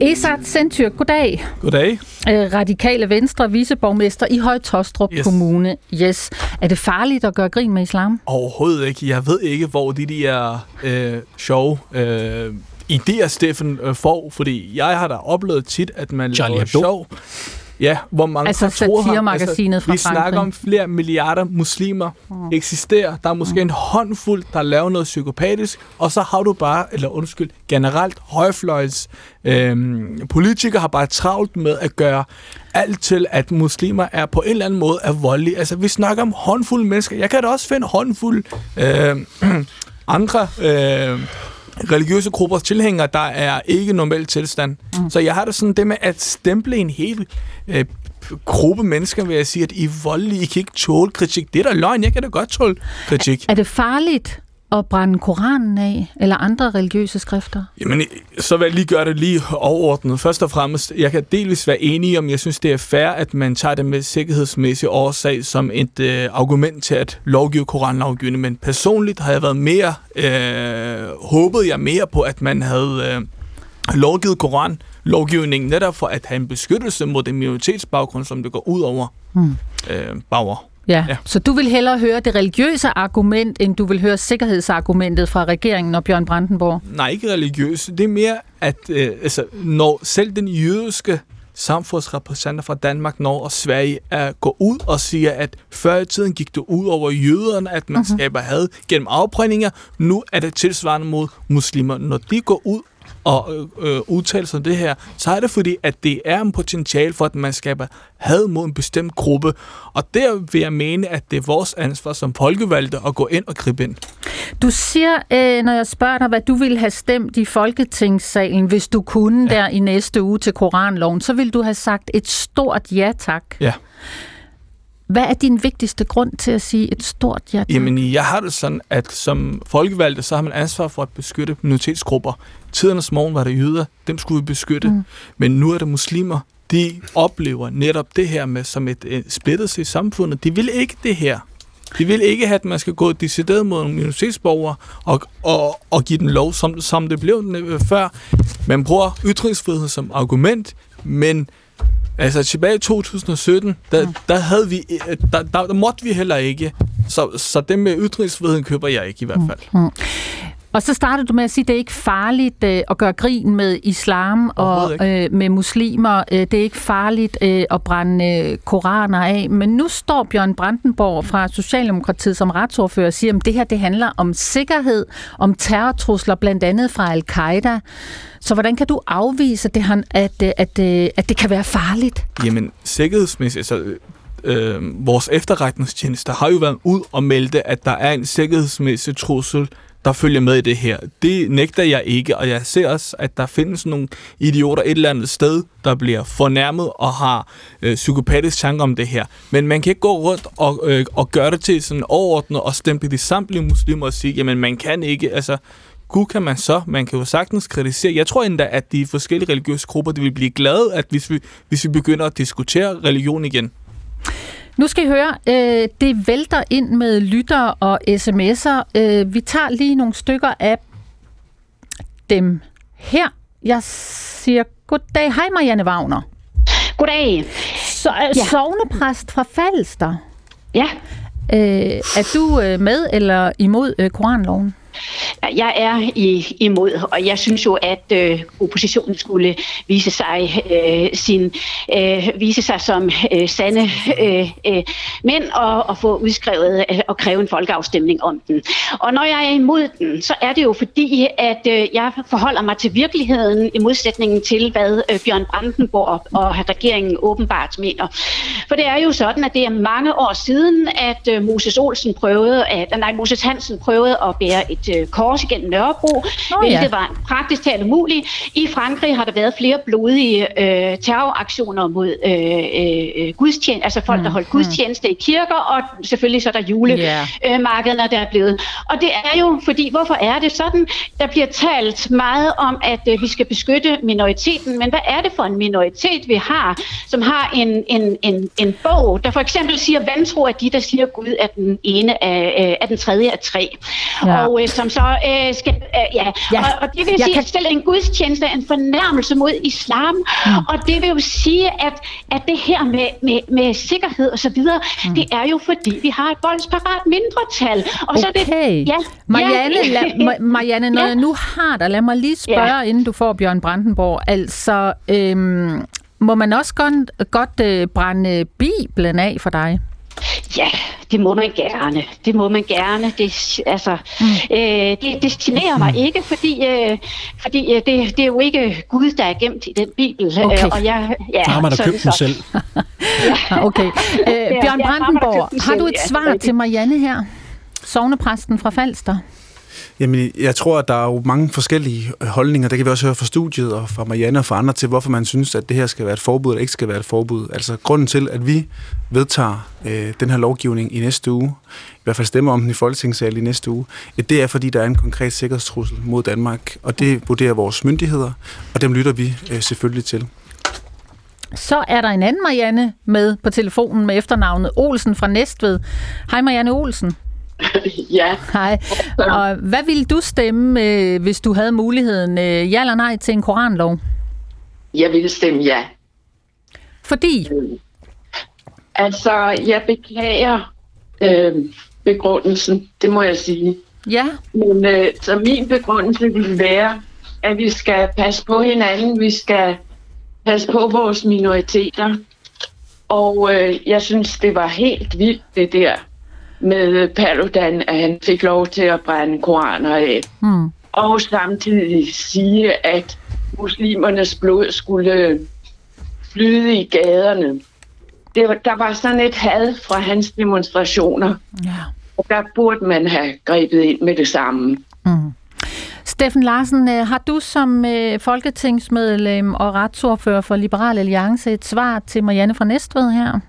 Esat Sentyrk, goddag. Goddag. Øh, Radikale Venstre, viceborgmester i Høje-Tostrup Yes. yes. Kommune. Yes. Er det farligt at gøre grin med islam? Overhovedet ikke. Jeg ved ikke, hvor de der øh, sjove øh, idéer, Steffen øh, får, fordi jeg har da oplevet tit, at man Charlie laver Hebdo. sjov. Ja, hvor mange Altså faktorer har- satiremagasinet fra Vi snakker om flere milliarder muslimer mm. eksisterer. Der er måske mm. en håndfuld, der laver noget psykopatisk, og så har du bare, eller undskyld, generelt højfløjs øhm, politikere har bare travlt med at gøre alt til, at muslimer er på en eller anden måde er voldelige. Altså, vi snakker om håndfulde mennesker. Jeg kan da også finde håndfuld øh, [clears throat] andre øh, religiøse gruppers tilhængere, der er ikke normal tilstand. Mm. Så jeg har det sådan det med at stemple en hel øh, gruppe mennesker, vil jeg sige, at I er voldelige, I kan ikke tåle kritik. Det er da løgn, jeg kan da godt tåle kritik. Er det farligt at brænde Koranen af, eller andre religiøse skrifter? Jamen, så vil jeg lige gøre det lige overordnet. Først og fremmest, jeg kan delvis være enig om, jeg synes, det er fair, at man tager det med sikkerhedsmæssig årsag som et øh, argument til at lovgive koranlovgivning. Men personligt har jeg været mere, øh, håbet jeg mere på, at man havde øh, lovgivet koran lovgivningen netop for at have en beskyttelse mod den minoritetsbaggrund, som det går ud over hmm. øh, bagger. Ja. ja, så du vil hellere høre det religiøse argument, end du vil høre sikkerhedsargumentet fra regeringen og Bjørn Brandenborg? Nej, ikke religiøs. Det er mere, at øh, altså, når selv den jødiske samfundsrepræsentanter fra Danmark, Norge og Sverige er gå ud og siger, at før i tiden gik det ud over jøderne, at man uh-huh. skaber had gennem afbrændinger. Nu er det tilsvarende mod muslimer. Når de går ud og øh, øh, udtale sig om det her, så er det fordi, at det er en potentiale for, at man skaber had mod en bestemt gruppe. Og der vil jeg mene, at det er vores ansvar som folkevalgte at gå ind og gribe ind. Du siger, øh, når jeg spørger dig, hvad du ville have stemt i Folketingssalen, hvis du kunne ja. der i næste uge til Koranloven, så vil du have sagt et stort ja tak. Ja. Hvad er din vigtigste grund til at sige et stort ja? Jamen, jeg har det sådan, at som folkevalgte, så har man ansvar for at beskytte minoritetsgrupper. Tidernes morgen var det jøder, dem skulle vi beskytte. Mm. Men nu er det muslimer, de oplever netop det her med som et, et splittelse i samfundet. De vil ikke det her. De vil ikke have, at man skal gå decideret mod en minoritetsborger og, og, og give den lov, som, som det blev før. Man bruger ytringsfrihed som argument, men altså tilbage i 2017, der, mm. der, havde vi, der, der, der måtte vi heller ikke. Så, så det med ytringsfriheden køber jeg ikke i hvert fald. Mm. Og så startede du med at sige, at det er ikke farligt øh, at gøre grin med islam og øh, med muslimer. Øh, det er ikke farligt øh, at brænde øh, koraner af. Men nu står Bjørn Brandenborg fra Socialdemokratiet som retsordfører og siger, at det her det handler om sikkerhed, om terrortrusler, blandt andet fra al-Qaida. Så hvordan kan du afvise, at det, at, at, at, øh, at det kan være farligt? Jamen, sikkerhedsmæssigt, så øh, vores efterretningstjenester har jo været ud og meldte, at der er en sikkerhedsmæssig trussel der følger med i det her. Det nægter jeg ikke, og jeg ser også, at der findes nogle idioter et eller andet sted, der bliver fornærmet og har øh, psykopatisk tanker om det her. Men man kan ikke gå rundt og, øh, og gøre det til sådan overordnet og stemple de samtlige muslimer og sige, jamen man kan ikke, altså Gud kan man så, man kan jo sagtens kritisere. Jeg tror endda, at de forskellige religiøse grupper, de vil blive glade, at hvis vi, hvis vi begynder at diskutere religion igen. Nu skal I høre, øh, det vælter ind med lytter og sms'er. Øh, vi tager lige nogle stykker af dem her. Jeg siger goddag. Hej Marianne Wagner. Goddag. Så, øh, ja. Sovnepræst fra Falster. Ja. Øh, er du øh, med eller imod øh, koranloven? Jeg er i, imod, og jeg synes jo, at øh, oppositionen skulle vise sig øh, sin øh, vise sig som øh, sande øh, øh, mænd og, og få udskrevet øh, og kræve en folkeafstemning om den. Og når jeg er imod den, så er det jo fordi, at øh, jeg forholder mig til virkeligheden i modsætningen til, hvad øh, Bjørn Brandenborg og regeringen åbenbart mener. For det er jo sådan, at det er mange år siden, at øh, Moses Olsen prøvede, at, nej, Moses Hansen prøvede at bære et et øh, kors igennem Nørrebro, oh, hvilket ja. var praktisk talt umuligt. I Frankrig har der været flere blodige øh, terroraktioner mod øh, øh, gudstjeneste, altså folk, mm. der holdt mm. gudstjeneste i kirker, og selvfølgelig så er der julemarkederne, yeah. der er blevet. Og det er jo, fordi hvorfor er det sådan? Der bliver talt meget om, at øh, vi skal beskytte minoriteten, men hvad er det for en minoritet, vi har, som har en, en, en, en bog, der for eksempel siger, vantro er de, der siger, Gud er den ene af, øh, er den tredje af tre. Ja. Og øh, som så øh, skal... Øh, ja. ja. Og, og det vil sige, kan... at stille en gudstjeneste er en fornærmelse mod islam. Mm. Og det vil jo sige, at, at det her med, med, med sikkerhed og så videre, mm. det er jo fordi, vi har et voldsparat mindretal. Og okay. så det, ja, Marianne, ja. La, Marianne, når ja. jeg nu har dig, lad mig lige spørge, ja. inden du får Bjørn Brandenborg. Altså, øhm, må man også godt, godt øh, brænde Bibelen af for dig? Ja, det må man gerne. Det må man gerne. Det, altså, mm. øh, det, det generer mig ikke, fordi, øh, fordi øh, det, det er jo ikke Gud, der er gemt i den bibel. Øh, okay. og jeg, ja, har man da købt den selv. [laughs] ja. okay. [laughs] Øh, Bjørn Brandenborg, har du et svar til Marianne her? Sovnepræsten fra Falster. Jamen, jeg tror, at der er jo mange forskellige øh, holdninger. Det kan vi også høre fra studiet og fra Marianne og fra andre til, hvorfor man synes, at det her skal være et forbud eller ikke skal være et forbud. Altså, grunden til, at vi vedtager øh, den her lovgivning i næste uge, i hvert fald stemmer om den i Folketingssalen i næste uge, det er, fordi der er en konkret sikkerhedstrussel mod Danmark, og det vurderer vores myndigheder, og dem lytter vi øh, selvfølgelig til. Så er der en anden Marianne med på telefonen med efternavnet Olsen fra Næstved. Hej Marianne Olsen. [laughs] Ja. Hej. Og hvad ville du stemme, øh, hvis du havde muligheden? Øh, ja eller nej til en koranlov? Jeg ville stemme ja. Fordi? Altså, jeg beklager øh, begrundelsen, det må jeg sige. Ja. Men øh, så min begrundelse vil være, at vi skal passe på hinanden, vi skal passe på vores minoriteter. Og øh, jeg synes, det var helt vildt, det der med Paludan, at han fik lov til at brænde koraner af. Hmm. Og samtidig sige, at muslimernes blod skulle flyde i gaderne. Det var, der var sådan et had fra hans demonstrationer. Ja. Og der burde man have grebet ind med det samme. Mm. Steffen Larsen, øh, har du som øh, folketingsmedlem og retsordfører for Liberal Alliance et svar til Marianne fra Næstved her?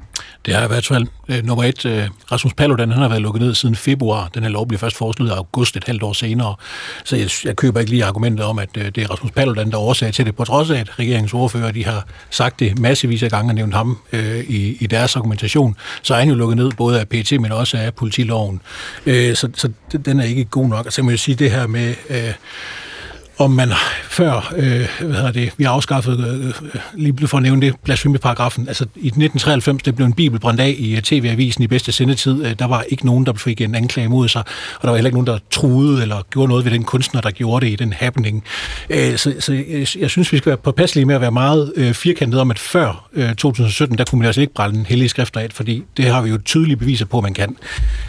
Det er i hvert fald øh, nummer et. Øh, Rasmus Paludan han har været lukket ned siden februar. Den her lov bliver først foreslået i august et halvt år senere. Så jeg, jeg køber ikke lige argumentet om, at øh, det er Rasmus Paludan, der er årsag til det. På trods af, at regeringsordfører de har sagt det massevis af gange og nævnt ham øh, i, i deres argumentation, så er han jo lukket ned både af PT, men også af politiloven. Øh, så, så den er ikke god nok. Og så må jeg sige det her med... Øh, om man før, øh, hvad hedder det, vi afskaffede, øh, lige for at nævne det, blasfemiparagrafen, altså i 1993, det blev en bibel brændt af i TV-avisen i bedste sendetid, øh, der var ikke nogen, der fik en anklage mod sig, og der var heller ikke nogen, der truede eller gjorde noget ved den kunstner, der gjorde det i den happening. Øh, så så jeg, jeg synes, vi skal være påpasselige med at være meget øh, firkantet om, at før øh, 2017, der kunne man altså ikke brænde hellige skrifter af, fordi det har vi jo tydelige beviser på, at man kan.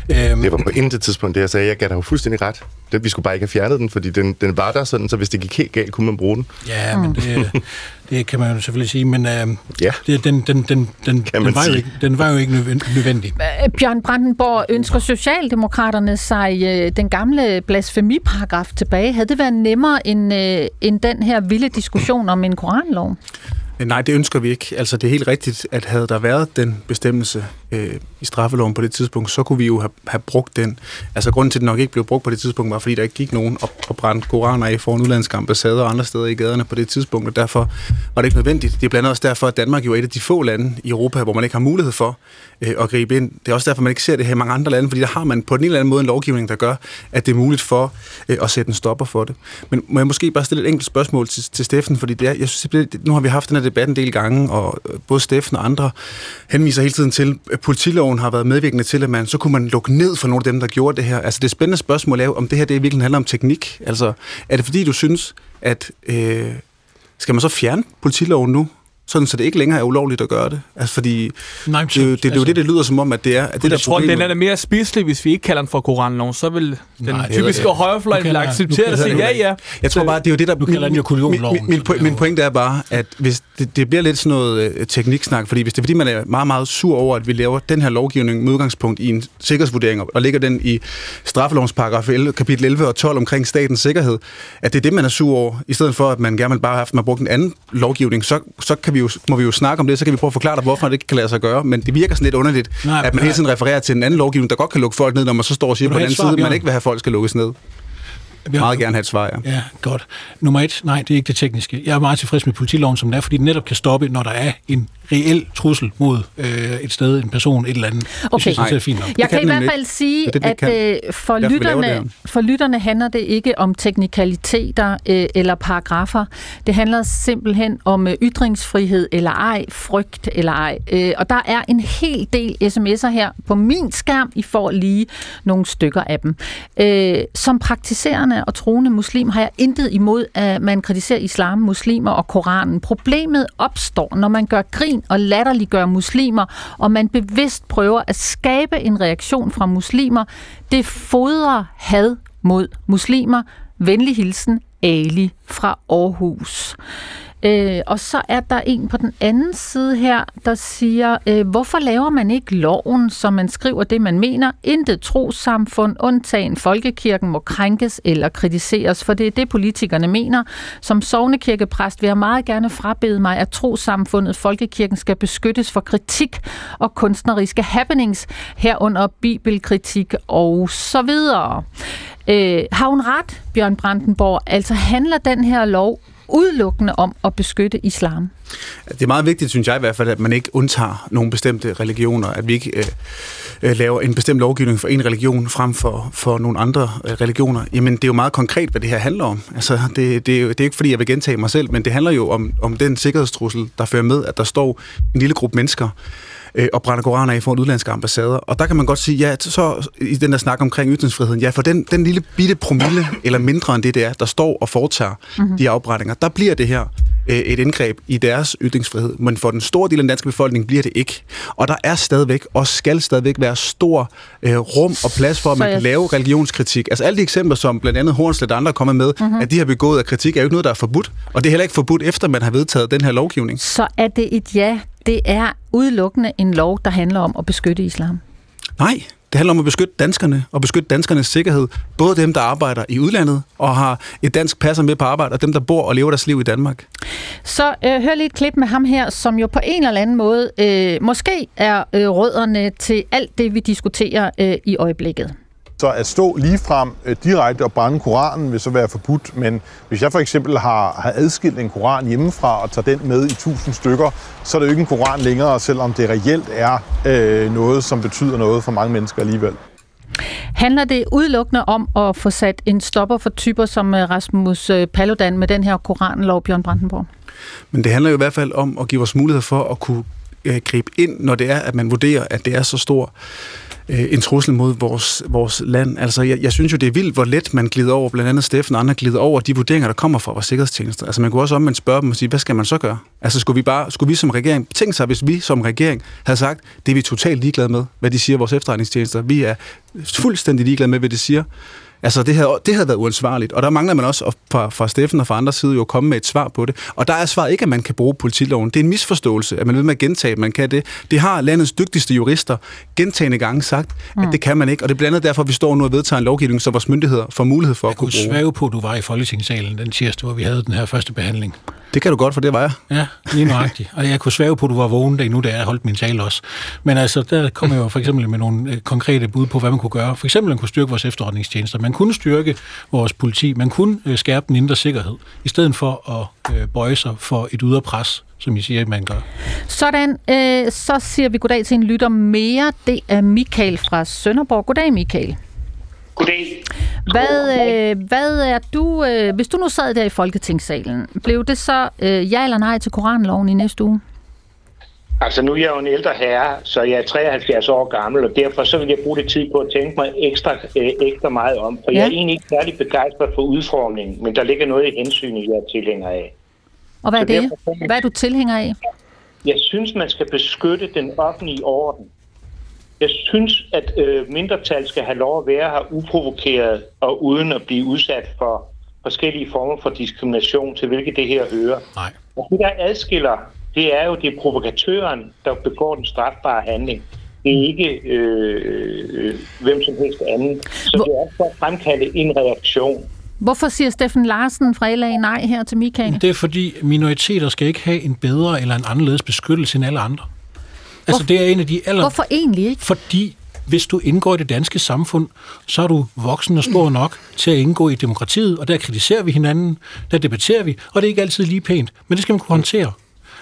Øh, det var på intet tidspunkt det, jeg sagde. Jeg gav dig jo fuldstændig ret. Det, vi skulle bare ikke have fjernet den, fordi den, den var der sådan, så hvis det gik helt galt, kunne man bruge den. Ja, men det, det kan man jo selvfølgelig sige, men øh, ja. det, den, den, den, den, den, var jo ikke, den var jo ikke nødvendig. Bjørn Brandenborg, ønsker Socialdemokraterne sig øh, den gamle blasfemiparagraf tilbage? Havde det været nemmere end, øh, end den her vilde diskussion om en koranlov? Øh, nej, det ønsker vi ikke. Altså, det er helt rigtigt, at havde der været den bestemmelse øh, i straffeloven på det tidspunkt, så kunne vi jo have, have brugt den. Altså, grunden til, at den nok ikke blev brugt på det tidspunkt, var, fordi der ikke gik nogen og, og brændte koraner af foran udlandske ambassader og andre steder i gaderne på det tidspunkt, og derfor var det ikke nødvendigt. Det er blandt andet også derfor, at Danmark jo er et af de få lande i Europa, hvor man ikke har mulighed for øh, at gribe ind. Det er også derfor, man ikke ser det her i mange andre lande, fordi der har man på en eller anden måde en lovgivning, der gør, at det er muligt for øh, at sætte en stopper for det. Men må jeg måske bare stille et enkelt spørgsmål til, til Steffen, fordi det er, jeg synes, nu har vi haft den her debat en del gange, og øh, både Steffen og andre henviser hele tiden til, at politiloven har været medvirkende til, at man så kunne man lukke ned for nogle af dem, der gjorde det her. Altså det spændende spørgsmål er jo, om det her det virkelig handler om teknik. Altså er det fordi, du synes, at øh, skal man så fjerne politiloven nu? Sådan så det ikke længere er ulovligt at gøre det. Altså, fordi Nej, det, det, det, det er jo altså- det, det lyder som om, at det er at det jeg der tror, problemet. den er mere spiselig, hvis vi ikke kalder den for koranlov. Så vil den Nej, typiske højrefløj vil acceptere det og sige, ja, ja. Jeg tror bare, det er jo det, der... Du kalder den jo min, min, min, min pointe er bare, at hvis det, det bliver lidt sådan noget uh, tekniksnak, fordi hvis det er fordi, man er meget, meget sur over, at vi laver den her lovgivning med udgangspunkt i en sikkerhedsvurdering, og lægger den i straffelovens paragraf 11, kapitel 11 og 12 omkring statens sikkerhed, at det er det, man er sur over, i stedet for, at man gerne vil bare have haft, man brugt en anden lovgivning, så, så kan vi jo, må vi jo snakke snakke om det, så kan vi prøve at forklare dig, hvorfor det ikke kan lade sig gøre. Men det virker sådan lidt underligt, nej, at man hele tiden refererer til en anden lovgivning, der godt kan lukke folk ned, når man så står og siger på den anden side, at man ikke vil have, at folk skal lukkes ned. Jeg meget gerne have et svar, ja. Ja, godt. Nummer et, nej, det er ikke det tekniske. Jeg er meget tilfreds med politiloven, som den er, fordi den netop kan stoppe, når der er en reel trussel mod øh, et sted, en person, et eller andet. Okay. Det synes, det er fint nok. Jeg kan, kan i hvert fald sige, det, det, at øh, for, lytterne, for lytterne handler det ikke om teknikaliteter øh, eller paragrafer. Det handler simpelthen om øh, ytringsfrihed eller ej, frygt eller ej. Øh, og der er en hel del sms'er her på min skærm. I får lige nogle stykker af dem. Øh, som praktiserende og troende muslim har jeg intet imod, at man kritiserer islam, muslimer og Koranen. Problemet opstår, når man gør grin og latterliggør muslimer, og man bevidst prøver at skabe en reaktion fra muslimer. Det fodrer had mod muslimer. Venlig hilsen, Ali fra Aarhus. Øh, og så er der en på den anden side her, der siger, øh, hvorfor laver man ikke loven, så man skriver det, man mener? Intet trosamfund, undtagen folkekirken, må krænkes eller kritiseres, for det er det, politikerne mener. Som sovnekirkepræst vil jeg meget gerne frabede mig, at trosamfundet folkekirken skal beskyttes for kritik og kunstneriske happenings, herunder bibelkritik og så videre. Øh, har hun ret, Bjørn Brandenborg? Altså handler den her lov udelukkende om at beskytte islam? Det er meget vigtigt, synes jeg i hvert fald, at man ikke undtager nogle bestemte religioner, at vi ikke øh, øh laver en bestemt lovgivning for en religion frem for, for nogle andre øh, religioner. Jamen, det er jo meget konkret, hvad det her handler om. Altså, det, det, er jo, det er ikke, fordi jeg vil gentage mig selv, men det handler jo om, om den sikkerhedstrussel, der fører med, at der står en lille gruppe mennesker, øh, og brænder koraner af foran udlandske ambassader. Og der kan man godt sige, ja, så i den der snak omkring ytringsfriheden, ja, for den, den lille bitte promille, [coughs] eller mindre end det, det er, der står og foretager mm-hmm. de afbrændinger, der bliver det her øh, et indgreb i deres ytringsfrihed. Men for den store del af den danske befolkning bliver det ikke. Og der er stadigvæk, og skal stadigvæk være stor øh, rum og plads for, at man kan lave religionskritik. Altså alle de eksempler, som blandt andet Hornslet og andre er kommet med, mm-hmm. at de har begået af kritik, er jo ikke noget, der er forbudt. Og det er heller ikke forbudt, efter man har vedtaget den her lovgivning. Så er det et ja det er udelukkende en lov, der handler om at beskytte islam? Nej, det handler om at beskytte danskerne og beskytte danskernes sikkerhed. Både dem, der arbejder i udlandet og har et dansk passer med på arbejde, og dem, der bor og lever deres liv i Danmark. Så øh, hør lige et klip med ham her, som jo på en eller anden måde øh, måske er øh, rødderne til alt det, vi diskuterer øh, i øjeblikket. Så at stå lige frem øh, direkte og brænde Koranen vil så være forbudt, men hvis jeg for eksempel har, har adskilt en Koran hjemmefra og tager den med i tusind stykker, så er det jo ikke en Koran længere, selvom det reelt er øh, noget, som betyder noget for mange mennesker alligevel. Handler det udelukkende om at få sat en stopper for typer som øh, Rasmus øh, Paludan med den her koranlov, Bjørn Brandenborg? Men det handler jo i hvert fald om at give os mulighed for at kunne gribe ind, når det er, at man vurderer, at det er så stor øh, en trussel mod vores, vores land. Altså, jeg, jeg synes jo, det er vildt, hvor let man glider over, blandt andet Steffen og andre glider over de vurderinger, der kommer fra vores sikkerhedstjenester. Altså, man kunne også omvendt spørge dem og sige, hvad skal man så gøre? Altså, skulle vi, bare, skulle vi som regering, tænk sig, hvis vi som regering havde sagt, det er vi totalt ligeglade med, hvad de siger, vores efterretningstjenester. Vi er fuldstændig ligeglade med, hvad de siger. Altså, det havde, det havde været uansvarligt. Og der mangler man også fra, fra Steffen og fra andre side jo at komme med et svar på det. Og der er svaret ikke, at man kan bruge politiloven. Det er en misforståelse, at man ved med at gentage, at man kan det. Det har landets dygtigste jurister gentagende gange sagt, mm. at det kan man ikke. Og det er blandt andet derfor, at vi står nu og vedtager en lovgivning, som vores myndigheder får mulighed for jeg at kunne bruge. Jeg kunne på, at du var i Folketingssalen den tirsdag, hvor vi havde den her første behandling. Det kan du godt, for det var jeg. Ja, lige nøjagtigt. Og jeg kunne svæve på, at du var vågen dag nu, da jeg holdt min tale også. Men altså, der kom jeg jo for eksempel med nogle øh, konkrete bud på, hvad man kunne gøre. For eksempel, man kunne styrke vores efterretningstjenester. Man kunne styrke vores politi. Man kunne øh, skærpe den indre sikkerhed, i stedet for at øh, bøje sig for et ydre pres, som I siger, man gør. Sådan, øh, så siger vi goddag til en lytter mere. Det er Michael fra Sønderborg. Goddag, Michael. Goddag. Hvad, øh, hvad er du, øh, hvis du nu sad der i Folketingssalen, blev det så øh, ja eller nej til Koranloven i næste uge? Altså nu er jeg jo en ældre herre, så jeg er 73 år gammel, og derfor så vil jeg bruge det tid på at tænke mig ekstra, øh, ekstra meget om. For ja. jeg er egentlig ikke særlig begejstret for udformningen, men der ligger noget i hensyn, jeg er tilhænger af. Og hvad er det? Hvad er du tilhænger af? Jeg synes, man skal beskytte den offentlige orden. Jeg synes, at øh, mindretal skal have lov at være her uprovokeret og uden at blive udsat for forskellige former for diskrimination, til hvilket det her hører. Nej. Og det, der adskiller, det er jo, det er provokatøren, der begår den strafbare handling. Det er ikke øh, øh, hvem som helst anden. Så Hvor... det er for at fremkalde en reaktion. Hvorfor siger Steffen Larsen fra LA nej her til Michael? Det er fordi minoriteter skal ikke have en bedre eller en anderledes beskyttelse end alle andre. Altså, Hvor, det er en af de aller... Hvorfor egentlig ikke? Fordi hvis du indgår i det danske samfund, så er du voksen og stor nok til at indgå i demokratiet, og der kritiserer vi hinanden, der debatterer vi, og det er ikke altid lige pænt, men det skal man kunne håndtere.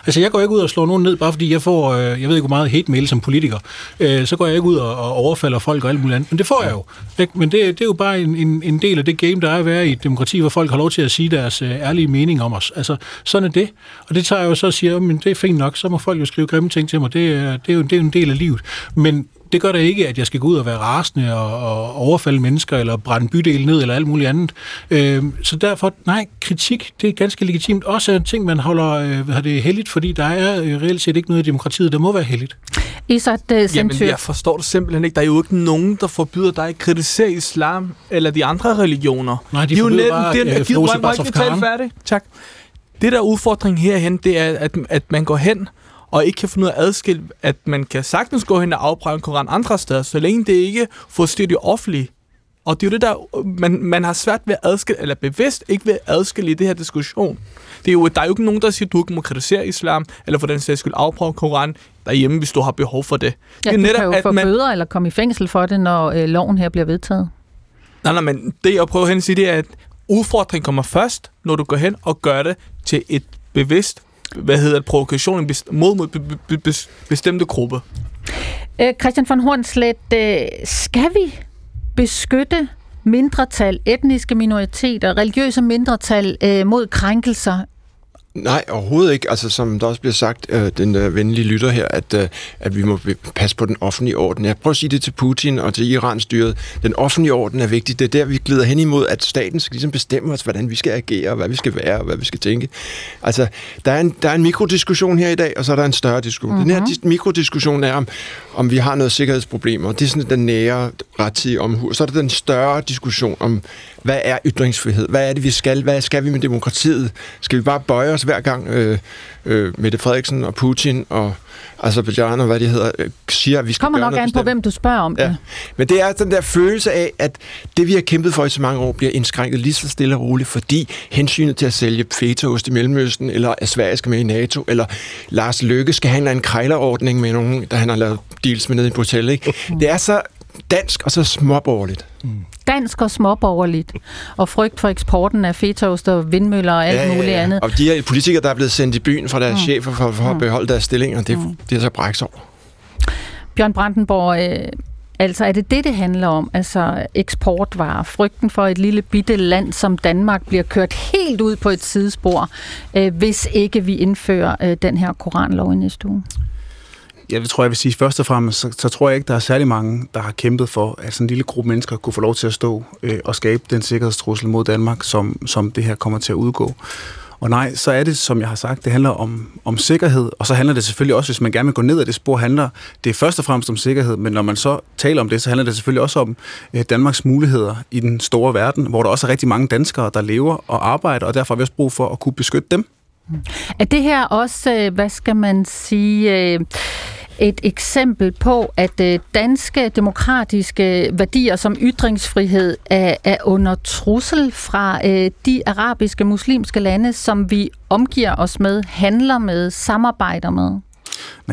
Altså, jeg går ikke ud og slår nogen ned, bare fordi jeg får, øh, jeg ved ikke hvor meget hate mail som politiker. Øh, så går jeg ikke ud og, og overfalder folk og alt muligt andet. Men det får jeg jo. Ikke? Men det, det er jo bare en, en, en del af det game, der er at være i et demokrati, hvor folk har lov til at sige deres øh, ærlige mening om os. Altså, sådan er det. Og det tager jeg jo så og siger, men det er fint nok, så må folk jo skrive grimme ting til mig. Det, er, det, er, jo, det er jo en del af livet. Men det gør da ikke, at jeg skal gå ud og være rasende og, og overfalde mennesker, eller brænde bydel ned, eller alt muligt andet. Øh, så derfor, nej, kritik, det er ganske legitimt. Også en ting, man holder øh, hvad det heldigt, fordi der er øh, reelt set ikke noget i demokratiet, der må være heldigt. Isat uh, Jamen, jeg forstår det simpelthen ikke. Der er jo ikke nogen, der forbyder dig at kritisere islam eller de andre religioner. Nej, de det er jo forbyder net, bare det er, øh, Khan. færdig? Tak. Det der udfordring herhen, det er, at, at man går hen og ikke kan finde ud af at adskille, at man kan sagtens gå hen og afbrænde Koran andre steder, så længe det ikke får styr det offentlige. Og det er jo det der, man, man har svært ved at adskille, eller bevidst ikke ved at adskille i det her diskussion. Det er jo, der er jo ikke nogen, der siger, at du ikke må kritisere islam, eller for den sags skyld afprøve Koran derhjemme, hvis du har behov for det. Ja, det er du netop, kan jo få man... bøder eller komme i fængsel for det, når øh, loven her bliver vedtaget. Nej, nej, men det jeg prøver hen at sige, det er, at udfordringen kommer først, når du går hen og gør det til et bevidst hvad hedder det, provokation mod, mod be, be, bestemte gruppe. Øh, Christian von Hornslet, øh, skal vi beskytte mindretal, etniske minoriteter, religiøse mindretal øh, mod krænkelser Nej, overhovedet ikke. Altså, som der også bliver sagt, øh, den øh, venlige lytter her, at, øh, at vi må passe på den offentlige orden. Jeg prøver at sige det til Putin og til Irans styret. Den offentlige orden er vigtig. Det er der, vi glider hen imod, at staten skal ligesom bestemme os, hvordan vi skal agere, hvad vi skal være, og hvad vi skal tænke. Altså, der er en, der er en mikrodiskussion her i dag, og så er der en større diskussion. Mm-hmm. Den her mhm. mikrodiskussion er om, om vi har noget sikkerhedsproblemer. Det er sådan den nære rettidige omhu. Så er der den større diskussion om, hvad er ytringsfrihed? Hvad er det, vi skal? Hvad skal vi med demokratiet? Skal vi bare bøje os hver gang øh, øh, Mette Frederiksen og Putin og Azerbaijan og hvad de hedder, øh, siger, at vi skal Kommer gøre nok an på, hvem du spørger om ja. det. Men det er den der følelse af, at det, vi har kæmpet for i så mange år, bliver indskrænket lige så stille og roligt, fordi hensynet til at sælge fetaost i Mellemøsten, eller at Sverige skal med i NATO, eller Lars Løkke skal have en krejlerordning med nogen, der han har lavet deals med nede i Bruxelles. Ikke? Mm. Det er så dansk og så småborgerligt. Mm. Dansk og småborgerligt. Og frygt for eksporten af fetost og vindmøller og alt ja, ja, ja. muligt andet. Og de her politikere, der er blevet sendt i byen fra deres mm. chefer for, for at mm. beholde deres stillinger, det, mm. det er så bræks over. Bjørn Brandenborg, øh, altså er det det, det handler om? Altså eksportvarer, frygten for et lille bitte land som Danmark bliver kørt helt ud på et sidespor, øh, hvis ikke vi indfører øh, den her koranlov i næste uge? Jeg tror, jeg vil sige, først og fremmest, så, så tror jeg ikke, der er særlig mange, der har kæmpet for, at sådan en lille gruppe mennesker kunne få lov til at stå øh, og skabe den sikkerhedstrussel mod Danmark, som, som det her kommer til at udgå. Og nej, så er det, som jeg har sagt, det handler om, om sikkerhed, og så handler det selvfølgelig også, hvis man gerne vil gå ned ad det spor, handler det først og fremmest om sikkerhed, men når man så taler om det, så handler det selvfølgelig også om øh, Danmarks muligheder i den store verden, hvor der også er rigtig mange danskere, der lever og arbejder, og derfor har vi også brug for at kunne beskytte dem. Mm. Er det her også, øh, hvad skal man sige, øh, et eksempel på, at øh, danske demokratiske værdier som ytringsfrihed er, er under trussel fra øh, de arabiske muslimske lande, som vi omgiver os med, handler med, samarbejder med?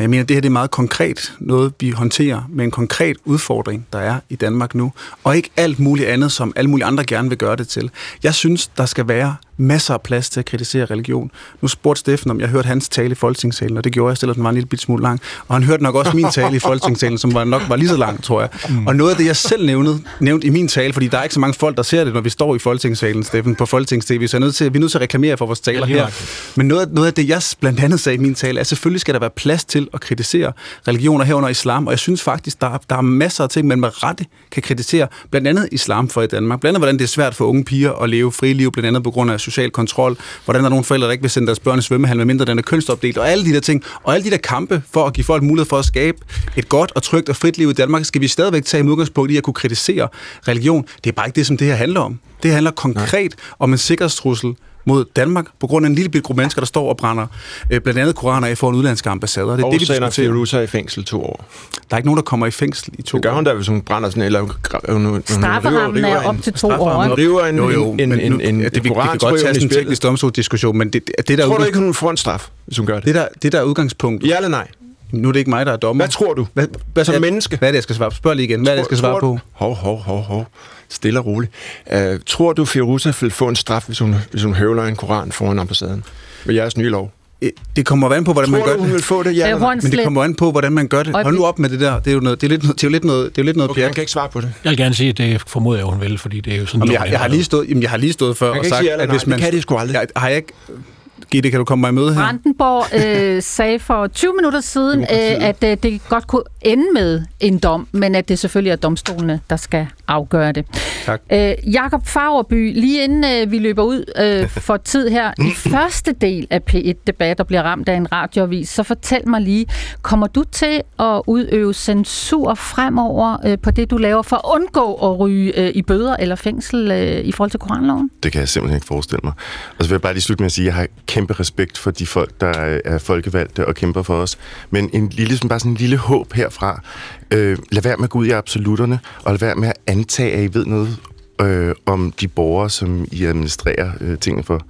Men jeg mener, det her det er meget konkret noget, vi håndterer med en konkret udfordring, der er i Danmark nu. Og ikke alt muligt andet, som alle mulige andre gerne vil gøre det til. Jeg synes, der skal være masser af plads til at kritisere religion. Nu spurgte Steffen om, jeg hørte hans tale i Folketingssalen, og det gjorde jeg, stille den var en lille bit smule lang. Og han hørte nok også min tale i Folketingssalen, som var nok var lige så lang, tror jeg. Mm. Og noget af det, jeg selv nævnte, nævnte i min tale, fordi der er ikke så mange folk, der ser det, når vi står i Folketingssalen, Steffen, på Folketings-TV, så er nødt til, vi er nødt til at reklamere for vores taler her. Men noget, noget af det, jeg blandt andet sagde i min tale, er, at selvfølgelig skal der være plads til at kritisere religioner herunder islam, og jeg synes faktisk, der er, der er masser af ting, man med rette kan kritisere, blandt andet islam for i Danmark. Blandt andet, hvordan det er svært for unge piger at leve fri liv, blandt andet på grund af social kontrol, hvordan der er nogle forældre, der ikke vil sende deres børn i svømmehal, medmindre den er kønsopdelt, og alle de der ting, og alle de der kampe for at give folk mulighed for at skabe et godt og trygt og frit liv i Danmark, skal vi stadigvæk tage med udgangspunkt i at kunne kritisere religion. Det er bare ikke det, som det her handler om. Det handler konkret Nej. om en sikkerhedstrussel mod Danmark på grund af en lille bitte gruppe mennesker, der står og brænder øh, blandt andet koraner af for en udlandske ambassader. Det er og det, vi sender Firuza i fængsel to år. Der er ikke nogen, der kommer i fængsel i to det gør hun da, hvis hun brænder sådan, eller Strafferammen er op til to år. Hun river en, jo, jo, en, en, en, en, det, vi, vi kan godt tage sådan en teknisk domstoldiskussion, men det, det der... Tror du ikke, hun får en straf, hvis hun gør det? Det der, det der er udgangspunkt... Ja eller nej? Nu er det ikke mig, der er dommer. Hvad tror du? Hvad, hvad som menneske? Hvad er det, jeg skal svare på? Spørg lige igen. Hvad er det, jeg skal svare på? Hov, hov, hov, hov stille og roligt. Uh, tror du, Firuza vil få en straf, hvis hun, hvis hun høvler en koran foran ambassaden? Med jeres nye lov? Det kommer an på, hvordan Tror man gør du, hun vil få det? Ja, men det kommer an på, hvordan man gør det. Hold nu op med det der. Det er jo, noget, det er lidt, det er jo lidt noget, det er jo lidt noget okay, pjat. kan ikke svare på det. Jeg vil gerne sige, at det formoder jeg, hun vil, fordi det er jo sådan... Jamen, jeg, jeg, har lige stået, jamen, jeg har lige stået før og sagt, sige, at hvis man... Det kan det sgu aldrig. Jeg, har jeg ikke... Gitte, kan du komme mig i møde her? Brandenborg øh, [laughs] sagde for 20 minutter siden, øh, at øh, det godt kunne ende med en dom, men at det selvfølgelig er domstolene, der skal afgøre det. Tak. Øh, Jakob Fagerby, lige inden øh, vi løber ud øh, [laughs] for tid her, i første del af P1-debat, der bliver ramt af en radioavis, så fortæl mig lige, kommer du til at udøve censur fremover øh, på det, du laver, for at undgå at ryge øh, i bøder eller fængsel øh, i forhold til koranloven? Det kan jeg simpelthen ikke forestille mig. Og så vil jeg bare lige slutte med at sige, at jeg har kæmpe respekt for de folk, der er folkevalgte og kæmper for os. Men en lille, sådan, bare sådan en lille håb herfra. Øh, lad være med at gå ud i absolutterne, og lad være med at antage, at I ved noget øh, om de borgere, som I administrerer øh, tingene for.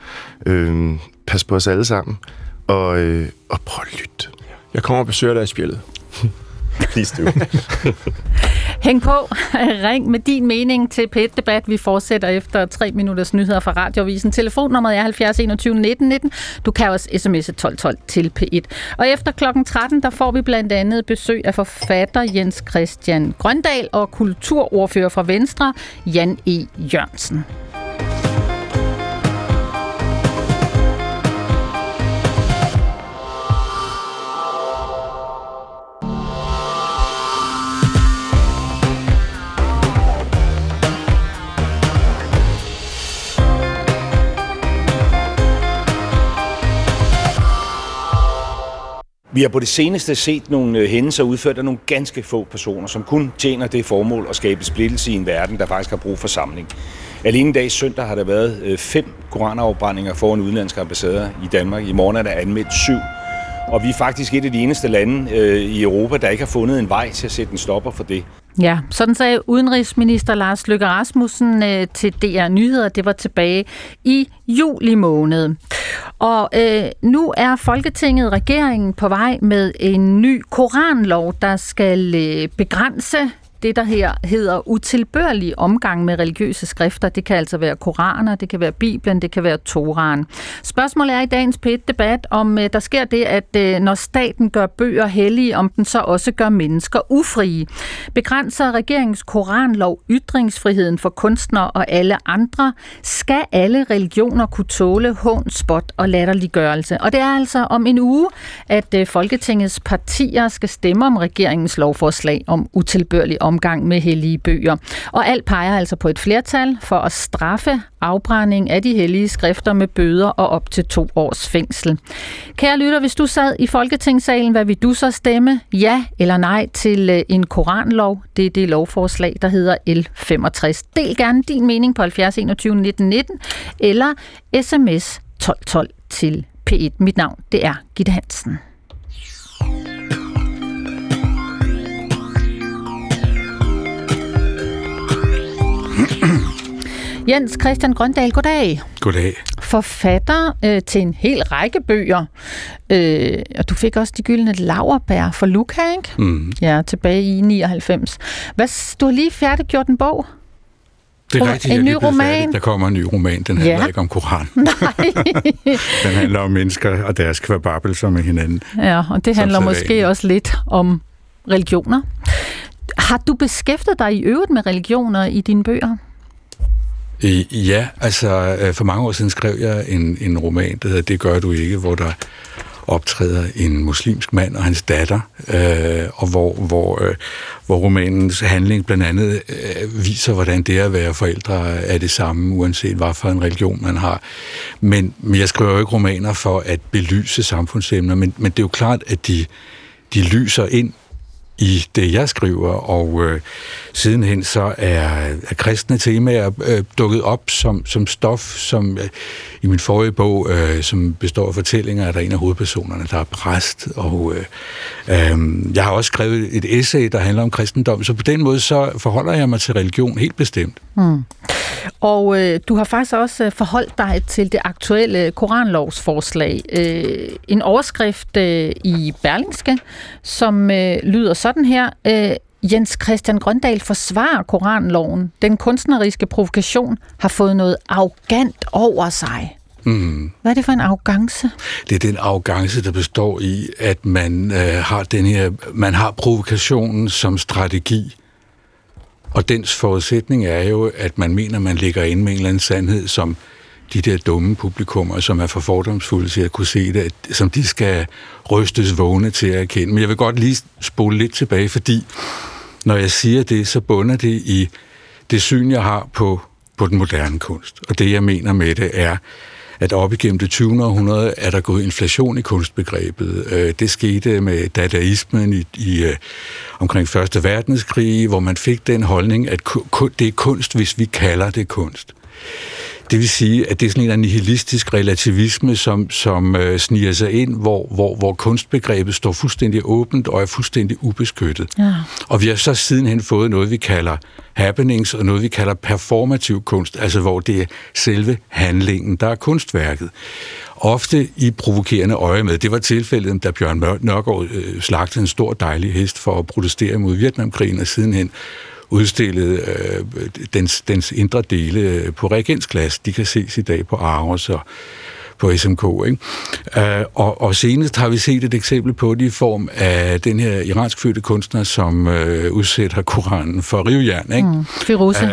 Øh, pas på os alle sammen, og, øh, og prøv at lytte. Jeg kommer og besøger dig i spjældet. [laughs] Please do. [laughs] Hæng på. Ring med din mening til p debat Vi fortsætter efter tre minutters nyheder fra Radioavisen. Telefonnummeret er 70 21 19 19. Du kan også sms'e 1212 til P1. Og efter klokken 13, der får vi blandt andet besøg af forfatter Jens Christian Grøndal og kulturordfører fra Venstre, Jan E. Jørgensen. Vi har på det seneste set nogle øh, hændelser udført af nogle ganske få personer, som kun tjener det formål at skabe splittelse i en verden, der faktisk har brug for samling. Alene i dag søndag har der været øh, fem koranafbrændinger foran udenlandske ambassader i Danmark. I morgen er der anmeldt syv. Og vi er faktisk et af de eneste lande øh, i Europa, der ikke har fundet en vej til at sætte en stopper for det. Ja, sådan sagde udenrigsminister Lars Løkke Rasmussen øh, til DR Nyheder. Det var tilbage i juli måned. Og øh, nu er Folketinget, regeringen, på vej med en ny koranlov, der skal øh, begrænse det, der her hedder utilbørlig omgang med religiøse skrifter. Det kan altså være koraner, det kan være Bibelen, det kan være Toran. Spørgsmålet er i dagens P1-debat, om øh, der sker det, at øh, når staten gør bøger hellige, om den så også gør mennesker ufrie. Begrænser regeringens koranlov ytringsfriheden for kunstnere og alle andre? Skal alle religioner kunne tåle hån, spot og latterliggørelse? Og det er altså om en uge, at øh, Folketingets partier skal stemme om regeringens lovforslag om utilbørlig omgang omgang med hellige bøger. Og alt peger altså på et flertal for at straffe afbrænding af de hellige skrifter med bøder og op til to års fængsel. Kære lytter, hvis du sad i Folketingssalen, hvad vil du så stemme? Ja eller nej til øh, en koranlov? Det er det lovforslag, der hedder L65. Del gerne din mening på 70 21 19 19 eller sms 1212 til P1. Mit navn, det er Gitte Hansen. [clears throat] Jens Christian Grøndal, goddag. Goddag. Forfatter øh, til en hel række bøger. Øh, og du fik også de gyldne laverbær for Luca, ikke? Mm. Ja, tilbage i 99. Hvad, du har lige færdiggjort en bog. Det er rigtigt, en ny roman? Færdig. Der kommer en ny roman. Den handler Ja. ikke om Koran. [laughs] Nej. [laughs] Den handler om mennesker og deres kvababelser med hinanden. ja, og det handler måske også lidt om religioner. Har du beskæftiget dig i øvrigt med religioner i dine bøger? Øh, ja, altså øh, for mange år siden skrev jeg en, en roman, der hedder Det gør du ikke, hvor der optræder en muslimsk mand og hans datter, øh, og hvor, hvor, øh, hvor romanens handling blandt andet øh, viser, hvordan det at være forældre er det samme, uanset hvad for en religion man har. Men, men jeg skriver jo ikke romaner for at belyse samfundsemner, men, men det er jo klart, at de, de lyser ind i det, jeg skriver, og øh, sidenhen så er, er kristne temaer øh, dukket op som, som stof, som øh, i min forrige bog, øh, som består af fortællinger, er der en af hovedpersonerne, der er præst, og øh, øh, jeg har også skrevet et essay, der handler om kristendom, så på den måde så forholder jeg mig til religion helt bestemt. Mm. Og øh, du har faktisk også øh, forholdt dig til det aktuelle koranlovsforslag. Øh, en overskrift øh, i Berlingske, som øh, lyder sådan her. Øh, Jens Christian Grøndal forsvarer koranloven. Den kunstneriske provokation har fået noget arrogant over sig. Mm. Hvad er det for en arrogance? Det er den arrogance, der består i, at man øh, har den her, man har provokationen som strategi. Og dens forudsætning er jo, at man mener, man ligger inde med en eller anden sandhed, som de der dumme publikummer, som er for fordomsfulde til at kunne se det, som de skal rystes vågne til at erkende. Men jeg vil godt lige spole lidt tilbage, fordi når jeg siger det, så bunder det i det syn, jeg har på, på den moderne kunst. Og det, jeg mener med det, er, at op igennem det 20. århundrede er der gået inflation i kunstbegrebet. Øh, det skete med dadaismen i, i øh, omkring Første Verdenskrig, hvor man fik den holdning, at det er kunst, hvis vi kalder det kunst. Det vil sige, at det er sådan en nihilistisk relativisme, som, som øh, sniger sig ind, hvor, hvor, hvor kunstbegrebet står fuldstændig åbent og er fuldstændig ubeskyttet. Ja. Og vi har så sidenhen fået noget, vi kalder happenings, og noget, vi kalder performativ kunst, altså hvor det er selve handlingen, der er kunstværket. Ofte i provokerende øje med. Det var tilfældet, da Bjørn Nørgaard øh, slagtede en stor dejlig hest for at protestere mod Vietnamkrigen, og sidenhen udstillet øh, dens, dens indre dele øh, på reagensglas. De kan ses i dag på Aros og på SMK. Ikke? Uh, og, og senest har vi set et eksempel på det i form af den her iransk fødte kunstner, som uh, udsætter Koranen for rivjern. Ikke? Mm, Firoze. Uh,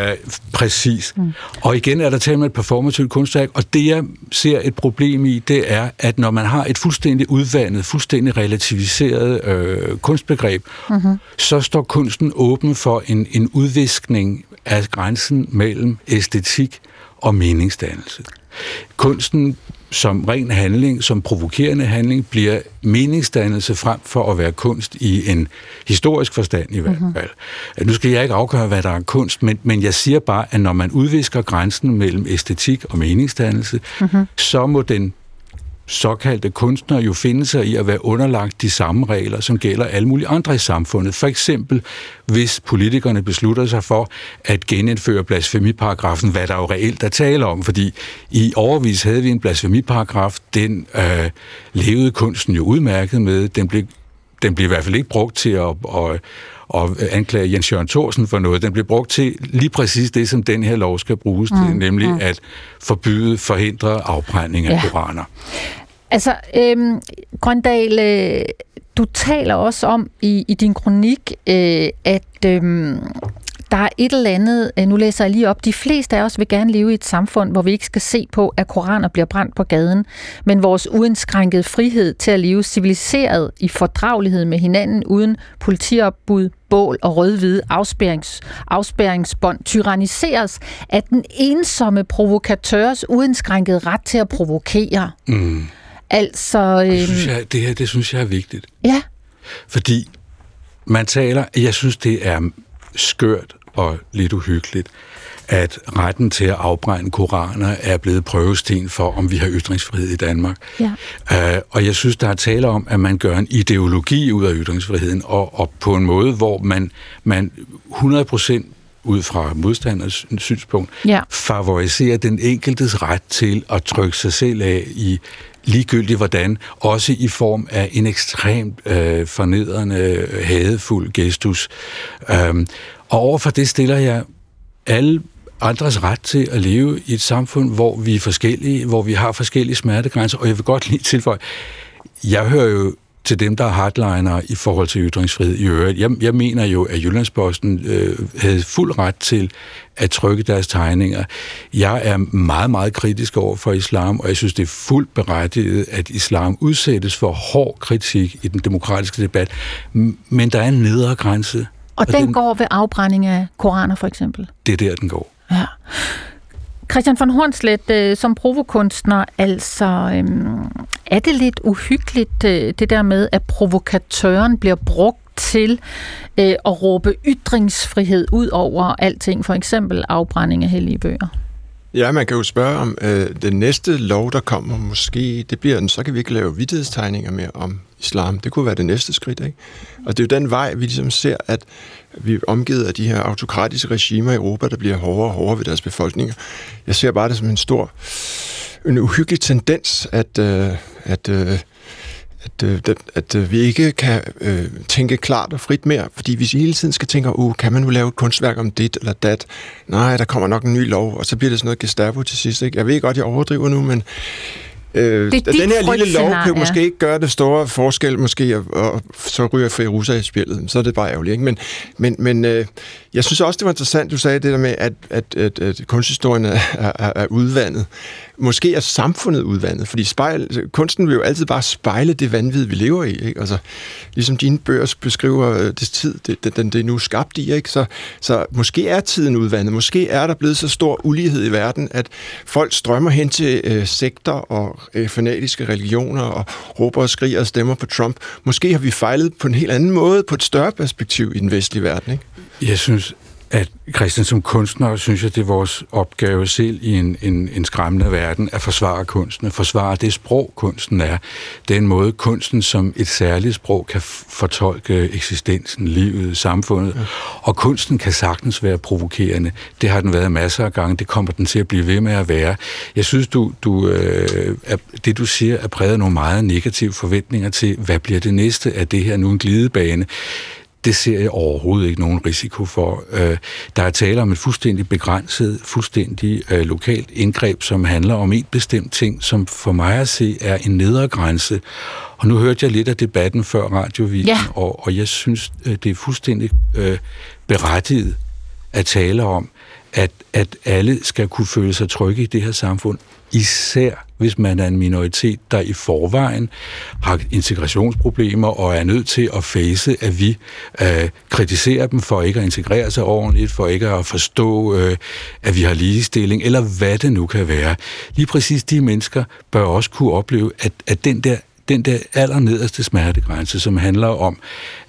præcis. Mm. Og igen er der tale med et performativt kunstværk, og det jeg ser et problem i, det er, at når man har et fuldstændig udvandet, fuldstændig relativiseret uh, kunstbegreb, mm-hmm. så står kunsten åben for en, en udviskning af grænsen mellem æstetik og meningsdannelse. Kunsten som ren handling, som provokerende handling, bliver meningsdannelse frem for at være kunst i en historisk forstand i hvert mhm. fald. Mm-hmm. Nu skal jeg ikke afgøre, hvad der er kunst, men, men jeg siger bare, at når man udvisker grænsen mellem æstetik og meningsdannelse, mm-hmm. så må den såkaldte kunstnere jo finde sig i at være underlagt de samme regler, som gælder alle mulige andre i samfundet. For eksempel, hvis politikerne beslutter sig for at genindføre blasfemiparagrafen, hvad der jo reelt er tale om, fordi i overvis havde vi en blasfemiparagraf, den øh, levede kunsten jo udmærket med, den blev, den blev i hvert fald ikke brugt til at, at og anklage Jens Jørgen Thorsen for noget. Den blev brugt til lige præcis det, som den her lov skal bruges mm, til, nemlig mm. at forbyde, forhindre afbrænding af ja. koraner. Altså, øhm, Grøndal, øh, du taler også om i, i din kronik, øh, at øhm, der er et eller andet, øh, nu læser jeg lige op, de fleste af os vil gerne leve i et samfund, hvor vi ikke skal se på, at koraner bliver brændt på gaden, men vores uindskrænkede frihed til at leve civiliseret i fordragelighed med hinanden, uden politiopbud, bål og rød-hvide afspærings, afspæringsbånd tyranniseres af den ensomme provokatørs uindskrænkede ret til at provokere. Mm. Altså... Øhm, det, synes jeg, det her, det synes jeg er vigtigt. Ja. Fordi man taler, jeg synes, det er skørt og lidt uhyggeligt, at retten til at afbrænde koraner er blevet prøvesten for, om vi har ytringsfrihed i Danmark. Ja. Uh, og jeg synes, der er tale om, at man gør en ideologi ud af ytringsfriheden, og, og på en måde, hvor man, man 100% ud fra modstanders synspunkt, ja. favoriserer den enkeltes ret til at trykke sig selv af i ligegyldigt hvordan, også i form af en ekstremt øh, fornedrende, hadefuld gestus. Øhm, og overfor det stiller jeg alle andres ret til at leve i et samfund, hvor vi er forskellige, hvor vi har forskellige smertegrænser, og jeg vil godt lige tilføje, jeg hører jo til dem, der er hardliner i forhold til ytringsfrihed i øvrigt. Jeg, jeg mener jo, at Jyllandsposten øh, havde fuld ret til at trykke deres tegninger. Jeg er meget, meget kritisk over for islam, og jeg synes, det er fuldt berettiget, at islam udsættes for hård kritik i den demokratiske debat. Men der er en nedre grænse. Og, og den, den går ved afbrænding af koraner, for eksempel? Det er der, den går. Ja. Christian von Hornslet, øh, som provokunstner, altså, øh, er det lidt uhyggeligt, øh, det der med, at provokatøren bliver brugt til øh, at råbe ytringsfrihed ud over alting, for eksempel afbrænding af hellige bøger? Ja, man kan jo spørge om øh, den næste lov, der kommer, måske, det bliver den, så kan vi ikke lave vidtighedstegninger mere om islam. Det kunne være det næste skridt, ikke? Og det er jo den vej, vi ligesom ser, at vi er omgivet af de her autokratiske regimer i Europa, der bliver hårdere og hårdere ved deres befolkninger. Jeg ser bare det som en stor, en uhyggelig tendens, at, øh, at, øh, at, øh, at, at øh, vi ikke kan øh, tænke klart og frit mere, fordi hvis vi hele tiden skal tænke, uh, kan man nu lave et kunstværk om dit eller dat? Nej, der kommer nok en ny lov, og så bliver det sådan noget Gestapo til sidst. Ikke? Jeg ved godt, jeg overdriver nu, men Øh, Det den her lille lov kan jo måske ikke gøre det store forskel, måske, og, og så ryger Feruza i spillet. Så er det bare ærgerligt. Ikke? Men, men, men øh, jeg synes også, det var interessant, du sagde det der med, at, at, at, at kunsthistorien er, er, er udvandet. Måske er samfundet udvandet, fordi spejl, kunsten vil jo altid bare spejle det vanvid, vi lever i. Ikke? Altså, ligesom dine bøger beskriver øh, det tid, det, det, den, det er nu skabt i. Ikke? Så, så måske er tiden udvandet. Måske er der blevet så stor ulighed i verden, at folk strømmer hen til øh, sekter og øh, fanatiske religioner og råber og skriger og stemmer på Trump. Måske har vi fejlet på en helt anden måde, på et større perspektiv i den vestlige verden. Ikke? Jeg synes, at Christian som kunstner, synes jeg, det er vores opgave selv i en, en, en skræmmende verden at forsvare kunsten, at forsvare det sprog, kunsten er. Den måde, kunsten som et særligt sprog kan fortolke eksistensen, livet, samfundet. Ja. Og kunsten kan sagtens være provokerende. Det har den været masser af gange. Det kommer den til at blive ved med at være. Jeg synes, du, du, øh, er, det du siger er præget af nogle meget negative forventninger til, hvad bliver det næste? Er det her nu en glidebane? Det ser jeg overhovedet ikke nogen risiko for. Øh, der er tale om et fuldstændig begrænset, fuldstændig øh, lokalt indgreb, som handler om en bestemt ting, som for mig at se er en nedre grænse. Og nu hørte jeg lidt af debatten før radiovisen, Ja. og, og jeg synes, øh, det er fuldstændig øh, berettiget at tale om, at, at alle skal kunne føle sig trygge i det her samfund, især hvis man er en minoritet, der i forvejen har integrationsproblemer og er nødt til at face, at vi øh, kritiserer dem for ikke at integrere sig ordentligt, for ikke at forstå, øh, at vi har ligestilling, eller hvad det nu kan være. Lige præcis de mennesker bør også kunne opleve, at, at den der den der allernederste smertegrænse, som handler om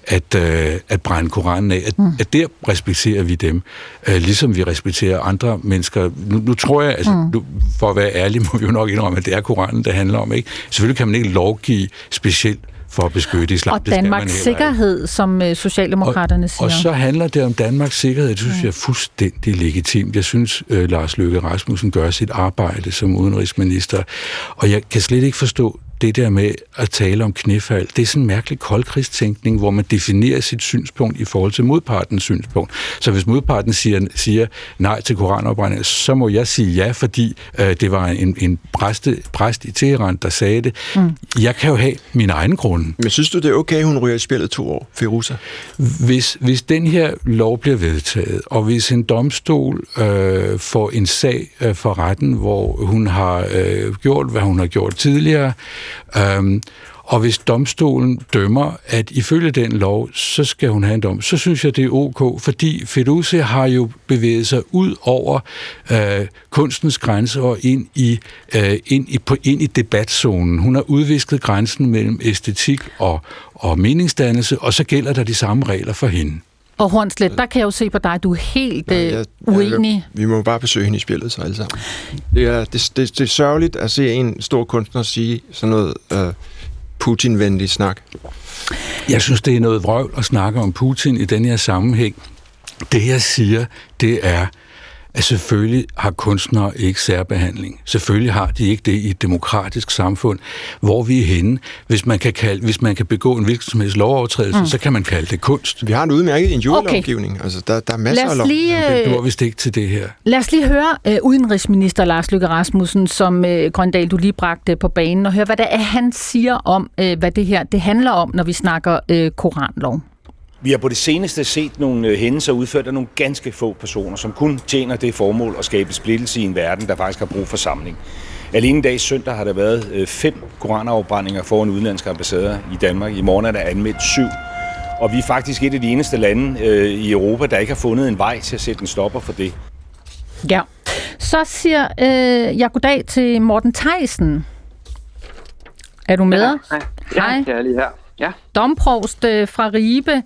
at, øh, at brænde Koranen af, at, mm. at der respekterer vi dem, øh, ligesom vi respekterer andre mennesker. Nu, nu tror jeg, altså, Mm. nu, for at være ærlig, [laughs] må vi jo nok indrømme, at det er Koranen, det handler om. Ikke? Selvfølgelig kan man ikke lovgive specielt for at beskytte islam. Og det skal man Danmarks sikkerhed, som øh, Socialdemokraterne siger. Og så handler det om Danmarks sikkerhed. Det synes jeg er fuldstændig legitimt. Jeg synes, øh, Lars Løkke Rasmussen gør sit arbejde som udenrigsminister. Og jeg kan slet ikke forstå det der med at tale om knæfald. Det er sådan en mærkelig koldkrigstænkning, hvor man definerer sit synspunkt i forhold til modpartens synspunkt. Så hvis modparten siger, siger nej til koranopbrænding, så må jeg sige ja, fordi øh, det var en, en præste, præst i Teheran, der sagde det. Mm. Jeg kan jo have min egen grunde. Men synes du, det er okay, hun ryger i spillet to år, Feruza? Hvis, hvis den her lov bliver vedtaget, og hvis en domstol øh, får en sag øh, for retten, hvor hun har øh, gjort, hvad hun har gjort tidligere, Øhm, og hvis domstolen dømmer, at ifølge den lov, så skal hun have en dom, så synes jeg, det er ok, fordi Feduze har jo bevæget sig ud over øh, kunstens grænser og ind i, øh, ind, i, på, ind i debatzonen. Hun har udvisket grænsen mellem æstetik og, og meningsdannelse, og så gælder der de samme regler for hende. Og Hornslet, der kan jeg jo se på dig, du er helt øh, uenig. Vi må bare besøge hende i spillet, så alle sammen. Det er, det, det, det er sørgeligt at se en stor kunstner sige sådan noget øh, Putin-venlig snak. Jeg synes, det er noget vrøvl at snakke om Putin i den her sammenhæng. Det, jeg siger, det er, at selvfølgelig har kunstnere ikke særbehandling. Selvfølgelig har de ikke det i et demokratisk samfund, hvor vi er henne. Hvis man kan, kalde, hvis man kan begå en hvilken som helst lovovertrædelse, Mm. så kan man kalde det kunst. Vi har en udmærket injurielovgivning. Okay. Altså, der, der er masser af lov. lige, øh, Det var vist ikke til det her. Lad os lige høre uh, udenrigsminister Lars Løkke Rasmussen, som uh, Grøndal, du lige bragte på banen, og høre, hvad det er, han siger om, uh, hvad det her det handler om, når vi snakker uh, koranlov. Vi har på det seneste set nogle øh, hændelser udført af nogle ganske få personer, som kun tjener det formål at skabe splittelse i en verden, der faktisk har brug for samling. Alene i dag søndag har der været øh, fem koranafbrændinger foran udenlandske ambassader i Danmark. I morgen er der anmeldt syv. Og vi er faktisk et af de eneste lande øh, i Europa, der ikke har fundet en vej til at sætte en stopper for det. Ja. Så siger uh, jeg goddag til Morten Theisen. Er du med? Ja, hej. Ja, jeg er lige her. Ja. Domprovst øh, fra Ribe.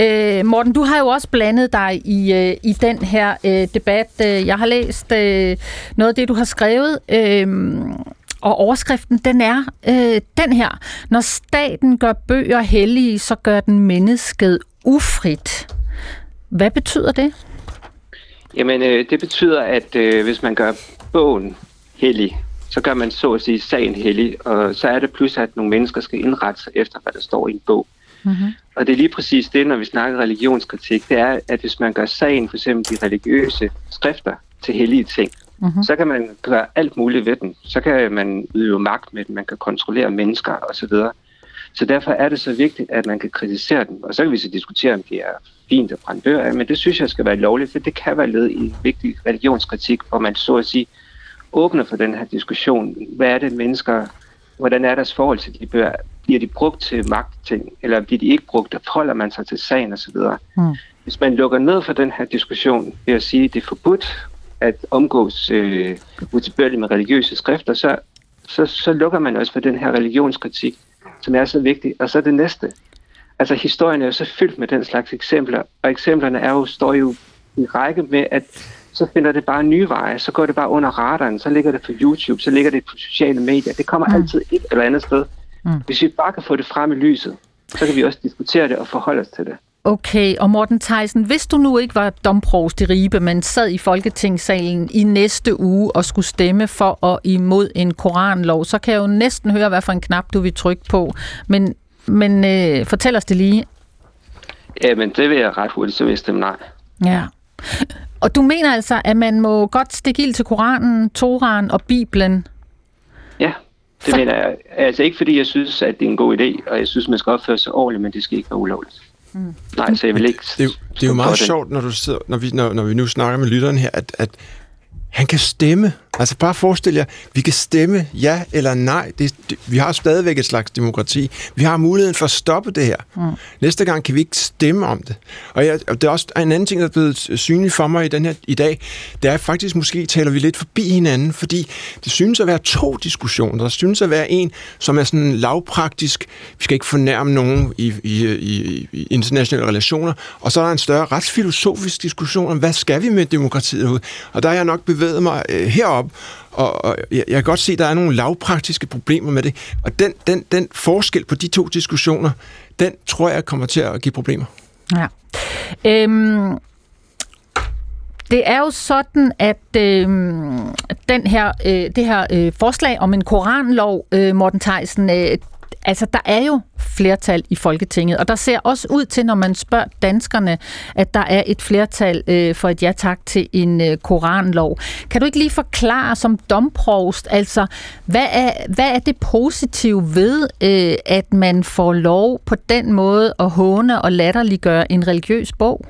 Øh, Morten, du har jo også blandet dig i, øh, i den her øh, debat. Jeg har læst øh, noget af det, du har skrevet, øh, og overskriften, den er øh, den her. Når staten gør bøger hellige, så gør den mennesket ufrit. Hvad betyder det? Jamen, øh, det betyder, at øh, hvis man gør bogen hellig, så gør man så at sige sagen hellig, og så er det pludselig, at nogle mennesker skal indrette sig efter, hvad der står i en bog. Mm-hmm. Og det er lige præcis det, når vi snakker religionskritik, det er, at hvis man gør sagen, for eksempel de religiøse skrifter, til hellige ting, Mm-hmm. Så kan man gøre alt muligt ved den. Så kan man yde magt med den, man kan kontrollere mennesker osv. Så derfor er det så vigtigt, at man kan kritisere den. Og så kan vi så diskutere, om det er fint at brænde bøger af, men det synes jeg skal være lovligt, for det kan være led i en vigtig religionskritik, hvor man så at sige åbner for den her diskussion. Hvad er det mennesker, hvordan er deres forhold til de bøger? Bliver de brugt til magtting, eller bliver de ikke brugt, og forholder man sig til sagen osv.? Mm. Hvis man lukker ned for den her diskussion ved at sige, at det er forbudt at omgås øh, utilbørligt med religiøse skrifter, så, så, så lukker man også for den her religionskritik, som er så vigtig. Og så det næste. Altså historien er jo så fyldt med den slags eksempler, og eksemplerne er jo, står jo i række med, at så finder det bare nye veje, så går det bare under radaren, så ligger det på YouTube, så ligger det på sociale medier. Det kommer mm. altid et eller andet sted. Mm. Hvis vi bare kan få det frem i lyset, så kan vi også diskutere det og forholde os til det. Okay, og Morten Theisen, hvis du nu ikke var domprost i Ribe, men sad i Folketingssalen i næste uge og skulle stemme for og imod en koranlov, så kan jeg jo næsten høre, hvad for en knap du vil trykke på. Men, men øh, fortæl os det lige. Ja, men det vil jeg ret hurtigt, så vil jeg stemme nej. Ja. Og du mener altså, at man må godt stikke ild til Koranen, Toran og Bibelen? Ja, det for... mener jeg. Altså ikke fordi jeg synes, at det er en god idé, og jeg synes, man skal opføre sig ordentligt, men det skal ikke være ulovligt. Mm. Nej, så jeg vil ikke... Det, det, det er jo meget sjovt, når, du sidder, når, vi, når, når vi nu snakker med lytteren her, at, at han kan stemme. Altså bare forestil jer, vi kan stemme ja eller nej. Det, det, vi har stadigvæk et slags demokrati. Vi har muligheden for at stoppe det her. Mm. Næste gang kan vi ikke stemme om det. Og, jeg, og det er også en anden ting, der er blevet synlig for mig i, den her, i dag. Det er faktisk, måske taler vi lidt forbi hinanden, fordi det synes at være to diskussioner. Der synes at være en, som er sådan lavpraktisk. Vi skal ikke fornærme nogen i, i, i, i internationale relationer. Og så er der en større retsfilosofisk diskussion om, hvad skal vi med demokratiet? Og der er jeg nok bevæget mig øh, herop og, og jeg, jeg kan godt se, at der er nogle lavpraktiske problemer med det. Og den, den, den forskel på de to diskussioner, den tror jeg kommer til at give problemer. Ja. Øhm, det er jo sådan, at øh, den her, øh, det her øh, forslag om en koranlov, øh, Morten Theisen, øh, Altså, der er jo flertal i Folketinget, og der ser også ud til, når man spørger danskerne, at der er et flertal øh, for et ja-tak til en øh, koranlov. Kan du ikke lige forklare som domprovst, altså, hvad er, hvad er det positive ved, øh, at man får lov på den måde at håne og latterliggøre en religiøs bog?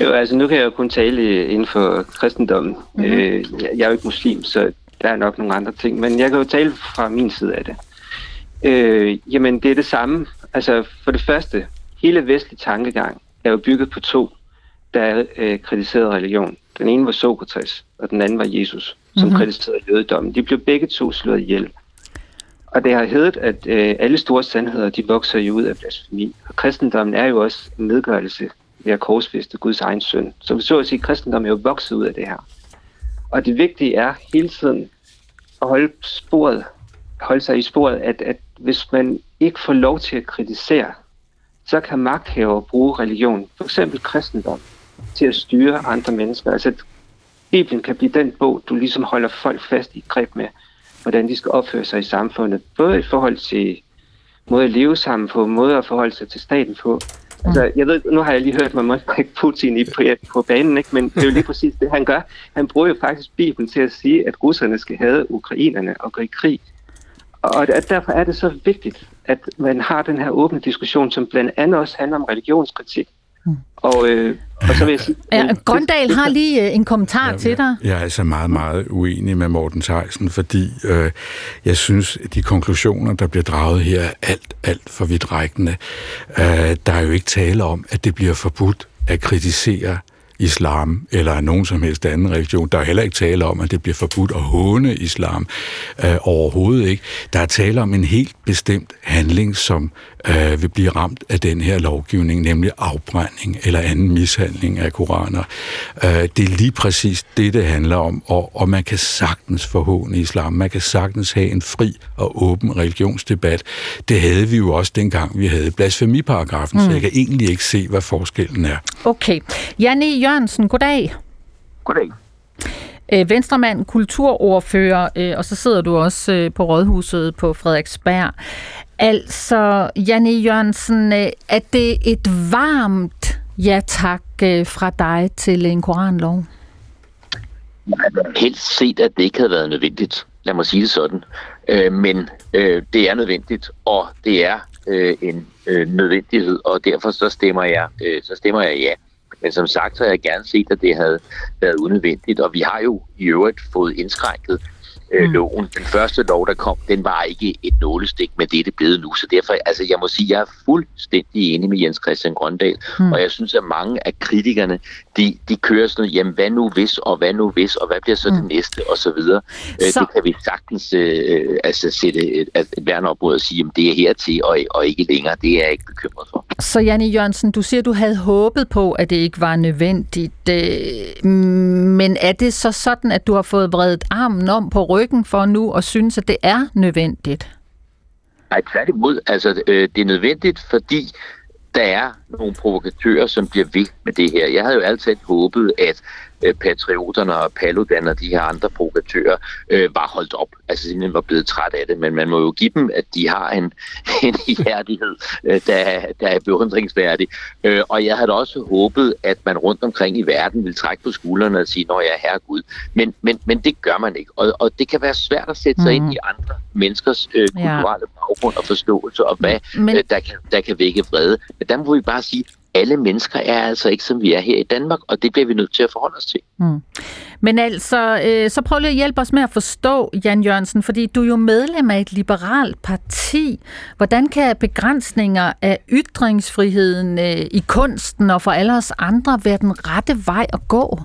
Jo, altså nu kan jeg jo kun tale inden for kristendommen. Mm-hmm. Øh, jeg er jo ikke muslim, så der er nok nogle andre ting, men jeg kan jo tale fra min side af det. Øh, jamen, det er det samme. Altså, for det første, hele vestlig tankegang er jo bygget på to, der øh, kritiserede religion. Den ene var Sokrates, og den anden var Jesus, som mm-hmm. kritiserede jødedommen. De blev begge to slået ihjel. Og det har heddet, at øh, alle store sandheder, de vokser jo ud af blasfemi. Og kristendommen er jo også en nedgørelse ved at korsfeste Guds egen søn. Så vi så at sige, at kristendommen er jo vokset ud af det her. Og det vigtige er hele tiden at holde sporet, holde sig i sporet, at, at hvis man ikke får lov til at kritisere, så kan magthaver bruge religion, for eksempel kristendom, til at styre andre mennesker. Altså, Bibelen kan blive den bog, du ligesom holder folk fast i greb med, hvordan de skal opføre sig i samfundet. Både i forhold til måde at leve sammen på, måde at forholde sig til staten på. Altså, jeg ved, nu har jeg lige hørt, at man må ikke Putin i på, på banen, ikke? men det er jo lige præcis det, han gør. Han bruger jo faktisk Bibelen til at sige, at russerne skal have ukrainerne og gå i krig. Og derfor er det så vigtigt, at man har den her åbne diskussion, som blandt andet også handler om religionskritik. Mm. Og, øh, og så vil jeg sige... Ja, Grøndal har lige øh, en kommentar ja, til dig. Jeg er altså meget, meget uenig med Morten Theisen, fordi øh, jeg synes, at de konklusioner, der bliver draget her, er alt, alt for vidtrækkende. Øh, der er jo ikke tale om, at det bliver forbudt at kritisere islam eller nogen som helst anden religion. Der er heller ikke tale om, at det bliver forbudt at håne islam øh, overhovedet ikke. Der er tale om en helt bestemt handling, som øh, vil blive ramt af den her lovgivning, nemlig afbrænding eller anden mishandling af koraner. Øh, det er lige præcis det, det handler om, og, og man kan sagtens forhåne islam. Man kan sagtens have en fri og åben religionsdebat. Det havde vi jo også dengang, vi havde blasfemiparagrafen, mm. så jeg kan egentlig ikke se, hvad forskellen er. Okay. Janne Jørgensen, goddag. Goddag. Øh, Venstremand, kulturordfører, øh, og så sidder du også øh, på Rådhuset på Frederiksberg. Altså, Janne Jørgensen, øh, er det et varmt ja tak øh, fra dig til en koranlov? Helt set, at det ikke havde været nødvendigt. Lad mig sige det sådan. Øh, men øh, det er nødvendigt, og det er øh, en øh, nødvendighed, og derfor så stemmer jeg, øh, så stemmer jeg ja. Men som sagt, så havde jeg gerne set, at det havde været unødvendigt, og vi har jo i øvrigt fået indskrænket øh, mm. loven. Den første lov, der kom, den var ikke et nålestik med det, det blevet nu. Så derfor, altså jeg må sige, jeg er fuldstændig enig med Jens Christian Grøndal, mm. og jeg synes, at mange af kritikerne, de, de kører sådan noget, jamen hvad nu hvis, og hvad nu hvis, og hvad bliver så mm. det næste, og så videre. Øh, så... Det kan vi sagtens øh, altså sætte et, et, værn op mod at sige, jamen det er hertil, og, og ikke længere. Det er jeg ikke bekymret for. Så Janne Jørgensen, du siger, du havde håbet på, at det ikke var nødvendigt, øh, men er det så sådan, at du har fået vredet armen om på ryggen for nu og synes, at det er nødvendigt? Nej, tværtimod. Altså, øh, det er nødvendigt, fordi der er nogle provokatører, som bliver ved med det her. Jeg havde jo altid håbet, at øh, patrioterne og Paludan og de her andre provokatører øh, var holdt op. Altså simpelthen var blevet træt af det. Men man må jo give dem, at de har en, [laughs] en ihærdighed, øh, der, der er beundringsværdig. Øh, og jeg havde også håbet, at man rundt omkring i verden ville trække på skuldrene og sige, når jeg er herregud. Men, men, men det gør man ikke. Og, og det kan være svært at sætte sig mm. ind i andre menneskers øh, kulturelle ja. baggrund og forståelse, og hvad men... øh, der, kan, der kan vække vrede. Men der må vi bare sige, alle mennesker er altså ikke, som vi er her i Danmark, og det bliver vi nødt til at forholde os til. Mm. Men altså, øh, så prøv lige at hjælpe os med at forstå, Jan Jørgensen, fordi du er jo medlem af et liberalt parti. Hvordan kan begrænsninger af ytringsfriheden øh, i kunsten og for alle os andre være den rette vej at gå?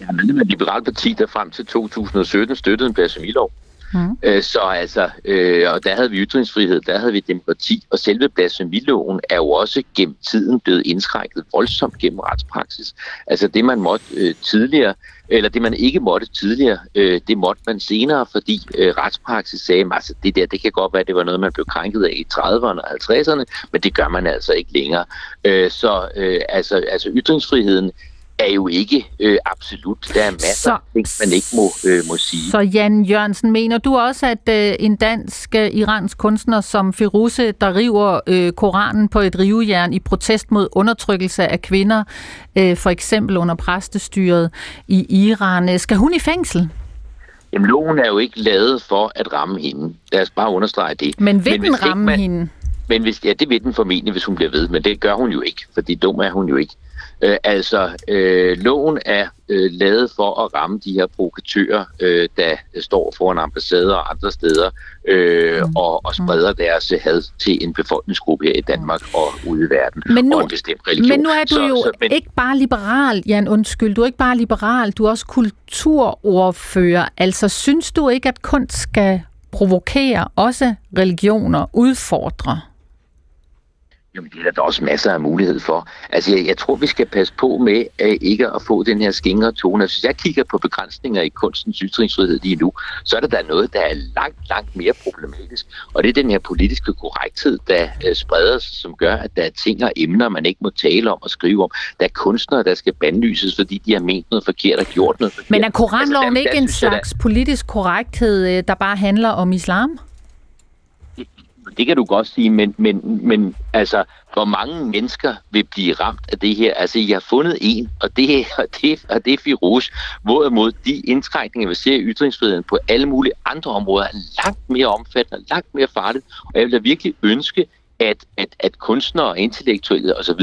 Jeg er medlem af et liberalt parti, der frem til 2017 støttede en blasfemilov. Mm. Mm. Øh, så altså, øh, og der havde vi ytringsfrihed, der havde vi demokrati, og selve blasfemiloven er jo også gennem tiden blevet indskrænket voldsomt gennem retspraksis. Altså det, man måtte øh, tidligere, eller det, man ikke måtte tidligere, øh, det måtte man senere, fordi øh, retspraksis sagde, at altså, det der, det kan godt være, at det var noget, man blev krænket af i 30'erne og 50'erne, men det gør man altså ikke længere. Øh, så øh, altså, altså ytringsfriheden er jo ikke øh, absolut. Der er masser så, af ting, man ikke må, øh, må sige. Så Jan Jørgensen, mener du også, at øh, en dansk øh, iransk kunstner som Firuze, der river øh, Koranen på et rivejern i protest mod undertrykkelse af kvinder, øh, for eksempel under præstestyret i Iran, øh, skal hun i fængsel? Jamen, loven er jo ikke lavet for at ramme hende. Lad os bare understrege det. Men vil Men den ramme man, hende? Men hvis, ja, det vil den formentlig, hvis hun bliver ved, men det gør hun jo ikke, fordi dum er hun jo ikke. Øh, altså, øh, loven er øh, lavet for at ramme de her provokatører, øh, der står foran ambassader og andre steder, øh, mm. og, og spreder deres had til en befolkningsgruppe her i Danmark og ude i verden, men nu, og en bestemt religion. Men nu er du så, jo så, men, ikke bare liberal, Jan, undskyld, du er ikke bare liberal, du er også kulturordfører. Altså, synes du ikke, at kunst skal provokere også religioner, udfordre? Jamen, det er der også masser af mulighed for. Altså, jeg, jeg tror, vi skal passe på med uh, ikke at få den her skingre tone. Altså, hvis jeg kigger på begrænsninger i kunstens ytringsfrihed lige nu, så er der der noget, der er langt, langt mere problematisk. Og det er den her politiske korrekthed, der uh, spreder sig, som gør, at der er ting og emner, man ikke må tale om og skrive om. Der er kunstnere, der skal bandlyses, fordi de har ment noget forkert og gjort noget forkert. Men er koranloven altså, der, ikke der, en slags der... politisk korrekthed, øh, der bare handler om islam? Det kan du godt sige, men, men, men altså, hvor mange mennesker vil blive ramt af det her? Altså, jeg har fundet en, og det, og det, og det er Firouz, hvorimod de indskrænkninger, vi ser i ytringsfriheden på alle mulige andre områder, er langt mere omfattende, langt mere farligt, og jeg vil da virkelig ønske, at, at, at kunstnere og intellektuelle osv.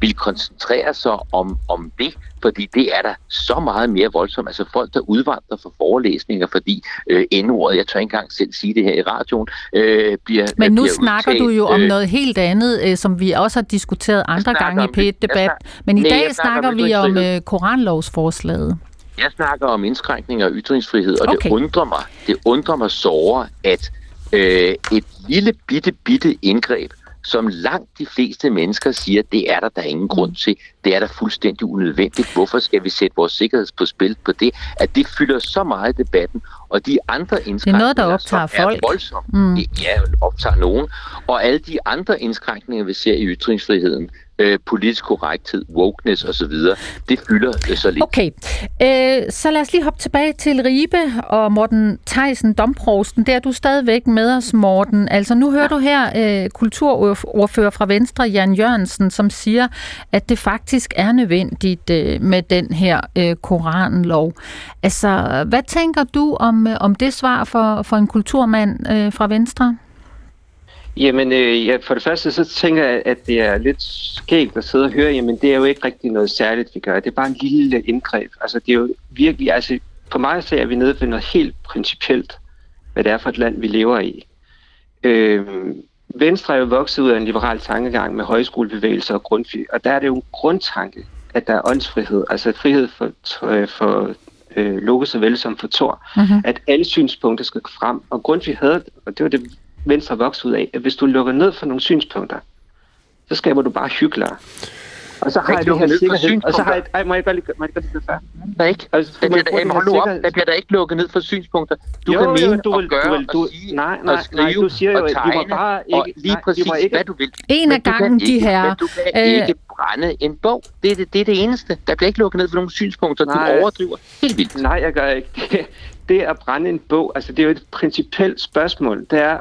vil koncentrere sig om, om det, fordi det er der så meget mere voldsomt. Altså folk, der udvandrer for forelæsninger, fordi øh, endordet, jeg tør ikke engang selv sige det her i radioen, øh, bliver Men nu bliver snakker udtalt, du jo om øh, noget helt andet, øh, som vi også har diskuteret andre gange i P1-debat. Men i nej, dag snakker vi om øh, koranlovsforslaget. Jeg snakker om indskrænkninger af ytringsfrihed, og okay. det undrer mig, det undrer mig såre, at øh, et lille bitte, bitte indgreb, som langt de fleste mennesker siger, det er der der er ingen grund til. Det er der fuldstændig unødvendigt. Hvorfor skal vi sætte vores sikkerhed på spil på det? At det fylder så meget i debatten, og og de andre indskrænkninger, Det er noget, der optager som folk. er voldsomme, Mm. ja, optager nogen, og alle de andre indskrænkninger, vi ser i ytringsfriheden, øh, politisk korrekthed, wokeness osv., det fylder øh, så lidt. Okay, øh, så lad os lige hoppe tilbage til Ribe og Morten Theisen, domprosten. Der er du stadigvæk med os, Morten. Altså nu hører du her øh, kulturordfører fra Venstre, Jan Jørgensen, som siger, at det faktisk er nødvendigt øh, med den her øh, koranlov. Altså, hvad tænker du om, øh, om det svar for, for en kulturmand øh, fra Venstre? Jamen, øh, ja, for det første så tænker jeg, at det er lidt skægt at sidde og høre, jamen det er jo ikke rigtig noget særligt, vi gør. Det er bare en lille indgreb. Altså det er jo virkelig, altså for mig så er vi nede ved noget helt principielt, hvad det er for et land, vi lever i. Øh, Venstre er jo vokset ud af en liberal tankegang med højskolebevægelser og grundfri, og der er det jo en grundtanke, at der er åndsfrihed, altså frihed for, øh, for øh, Loke såvel som for Thor, Mhm. at alle synspunkter skal frem. Og Grundtvig havde, og det var det Venstre voksede ud af, at hvis du lukker ned for nogle synspunkter, så skaber du bare hyggelere. Og så har Ikke jeg det her lukket ned for sikkerhed, og så har jeg, synspunkter. ej, må jeg godt lige, må jeg godt lige gøre færdig? Der er ikke, Altså, må bliver, jeg der, bruge jamen, hold nu op, bliver ikke lukket ned for synspunkter. Du Jo, kan jo, mene du og vil- gøre du vil- du- og sige nej, og nej, skrive nej, du siger jo, og at vi må bare og ikke- lige nej, præcis, ikke- hvad du vil. En af du gangen, de ikke- her, Men du kan ikke brænde en bog. Det er det, det er det eneste. Der bliver ikke lukket ned for nogle synspunkter. Du Nej. overdriver helt vildt. Nej, jeg gør ikke. [laughs] Det, det at brænde en bog, altså det er jo et principielt spørgsmål. Det er,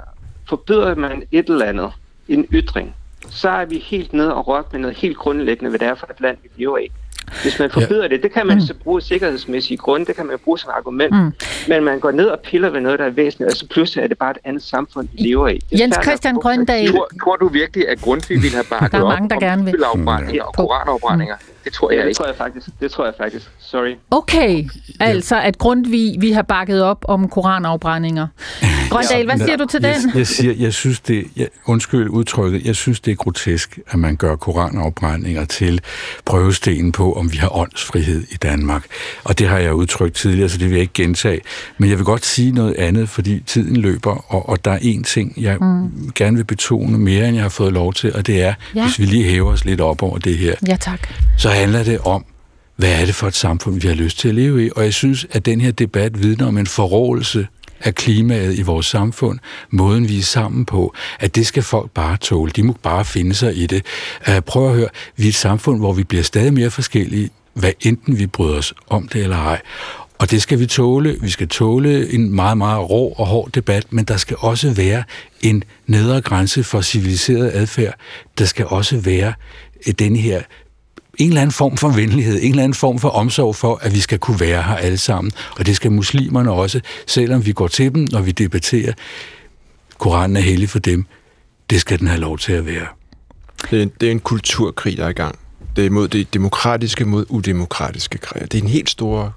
forbyder man et eller andet, en ytring, så er vi helt nede og rokke med noget helt grundlæggende, hvad det er for et land, vi lever i. Hvis man forbyder ja. det, det kan man så bruge sikkerhedsmæssige grunde, det kan man bruge som argument. Mm. Mm. Men man går ned og piller ved noget, der er væsentligt, og så pludselig er det bare et andet samfund, vi lever i. Det Jens Christian Grøndal. Tror, tror du virkelig, at Grundtvig ville have bakket Der er op mange, der om gerne vil. bibelafbrændinger og koranafbrændinger? Det tror jeg ja, det ikke. tror jeg faktisk. Det tror jeg faktisk. Sorry. Okay, altså at Grundtvig, vi har bakket op om koranafbrændinger. [laughs] Grøndal, hvad siger du til jeg, den? Jeg siger, jeg synes det, jeg, undskyld udtrykket, jeg synes det er grotesk, at man gør koranafbrændinger til prøvestenen på, om vi har åndsfrihed i Danmark. Og det har jeg udtrykt tidligere, så det vil jeg ikke gentage. Men jeg vil godt sige noget andet, fordi tiden løber, og, og der er en ting, jeg Mm. gerne vil betone mere, end jeg har fået lov til, og det er, ja. hvis vi lige hæver os lidt op over det her, Ja, tak. så handler det om, hvad er det for et samfund, vi har lyst til at leve i? Og jeg synes, at den her debat vidner om en forrådelse af klimaet i vores samfund, måden vi er sammen på, at det skal folk bare tåle. De må bare finde sig i det. Uh, prøv at høre, vi er et samfund, hvor vi bliver stadig mere forskellige, hvad enten vi bryder os om det eller ej. Og det skal vi tåle. Vi skal tåle en meget, meget rå og hård debat, men der skal også være en nedre grænse for civiliseret adfærd. Der skal også være den her en eller anden form for venlighed, en eller anden form for omsorg for, at vi skal kunne være her alle sammen. Og det skal muslimerne også, selvom vi går til dem, når vi debatterer. Koranen er hellig for dem. Det skal den have lov til at være. Det er, det er en kulturkrig, der er i gang. Det er mod det demokratiske mod udemokratiske krig. Det er en helt stor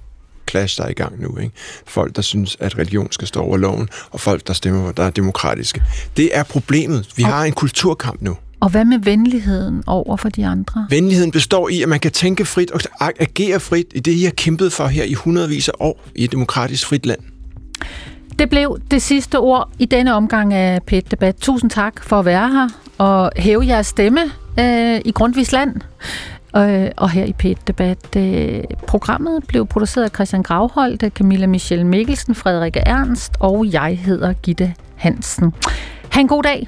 clash, der er i gang nu. Ikke? Folk, der synes, at religion skal stå over loven, og folk, der stemmer, der er demokratiske. Det er problemet. Vi har en kulturkamp nu. Og hvad med venligheden over for de andre? Venligheden består i, at man kan tænke frit og agere frit i det, I har kæmpet for her i hundredvis af år i et demokratisk frit land. Det blev det sidste ord i denne omgang af pet debat Tusind tak for at være her og hæve jeres stemme øh, i Grundtvigs land. Øh, og her i pet debat øh, Programmet blev produceret af Christian Gravholdt, Camilla Michelle Mikkelsen, Frederikke Ernst og jeg hedder Gitte Hansen. Ha' en god dag.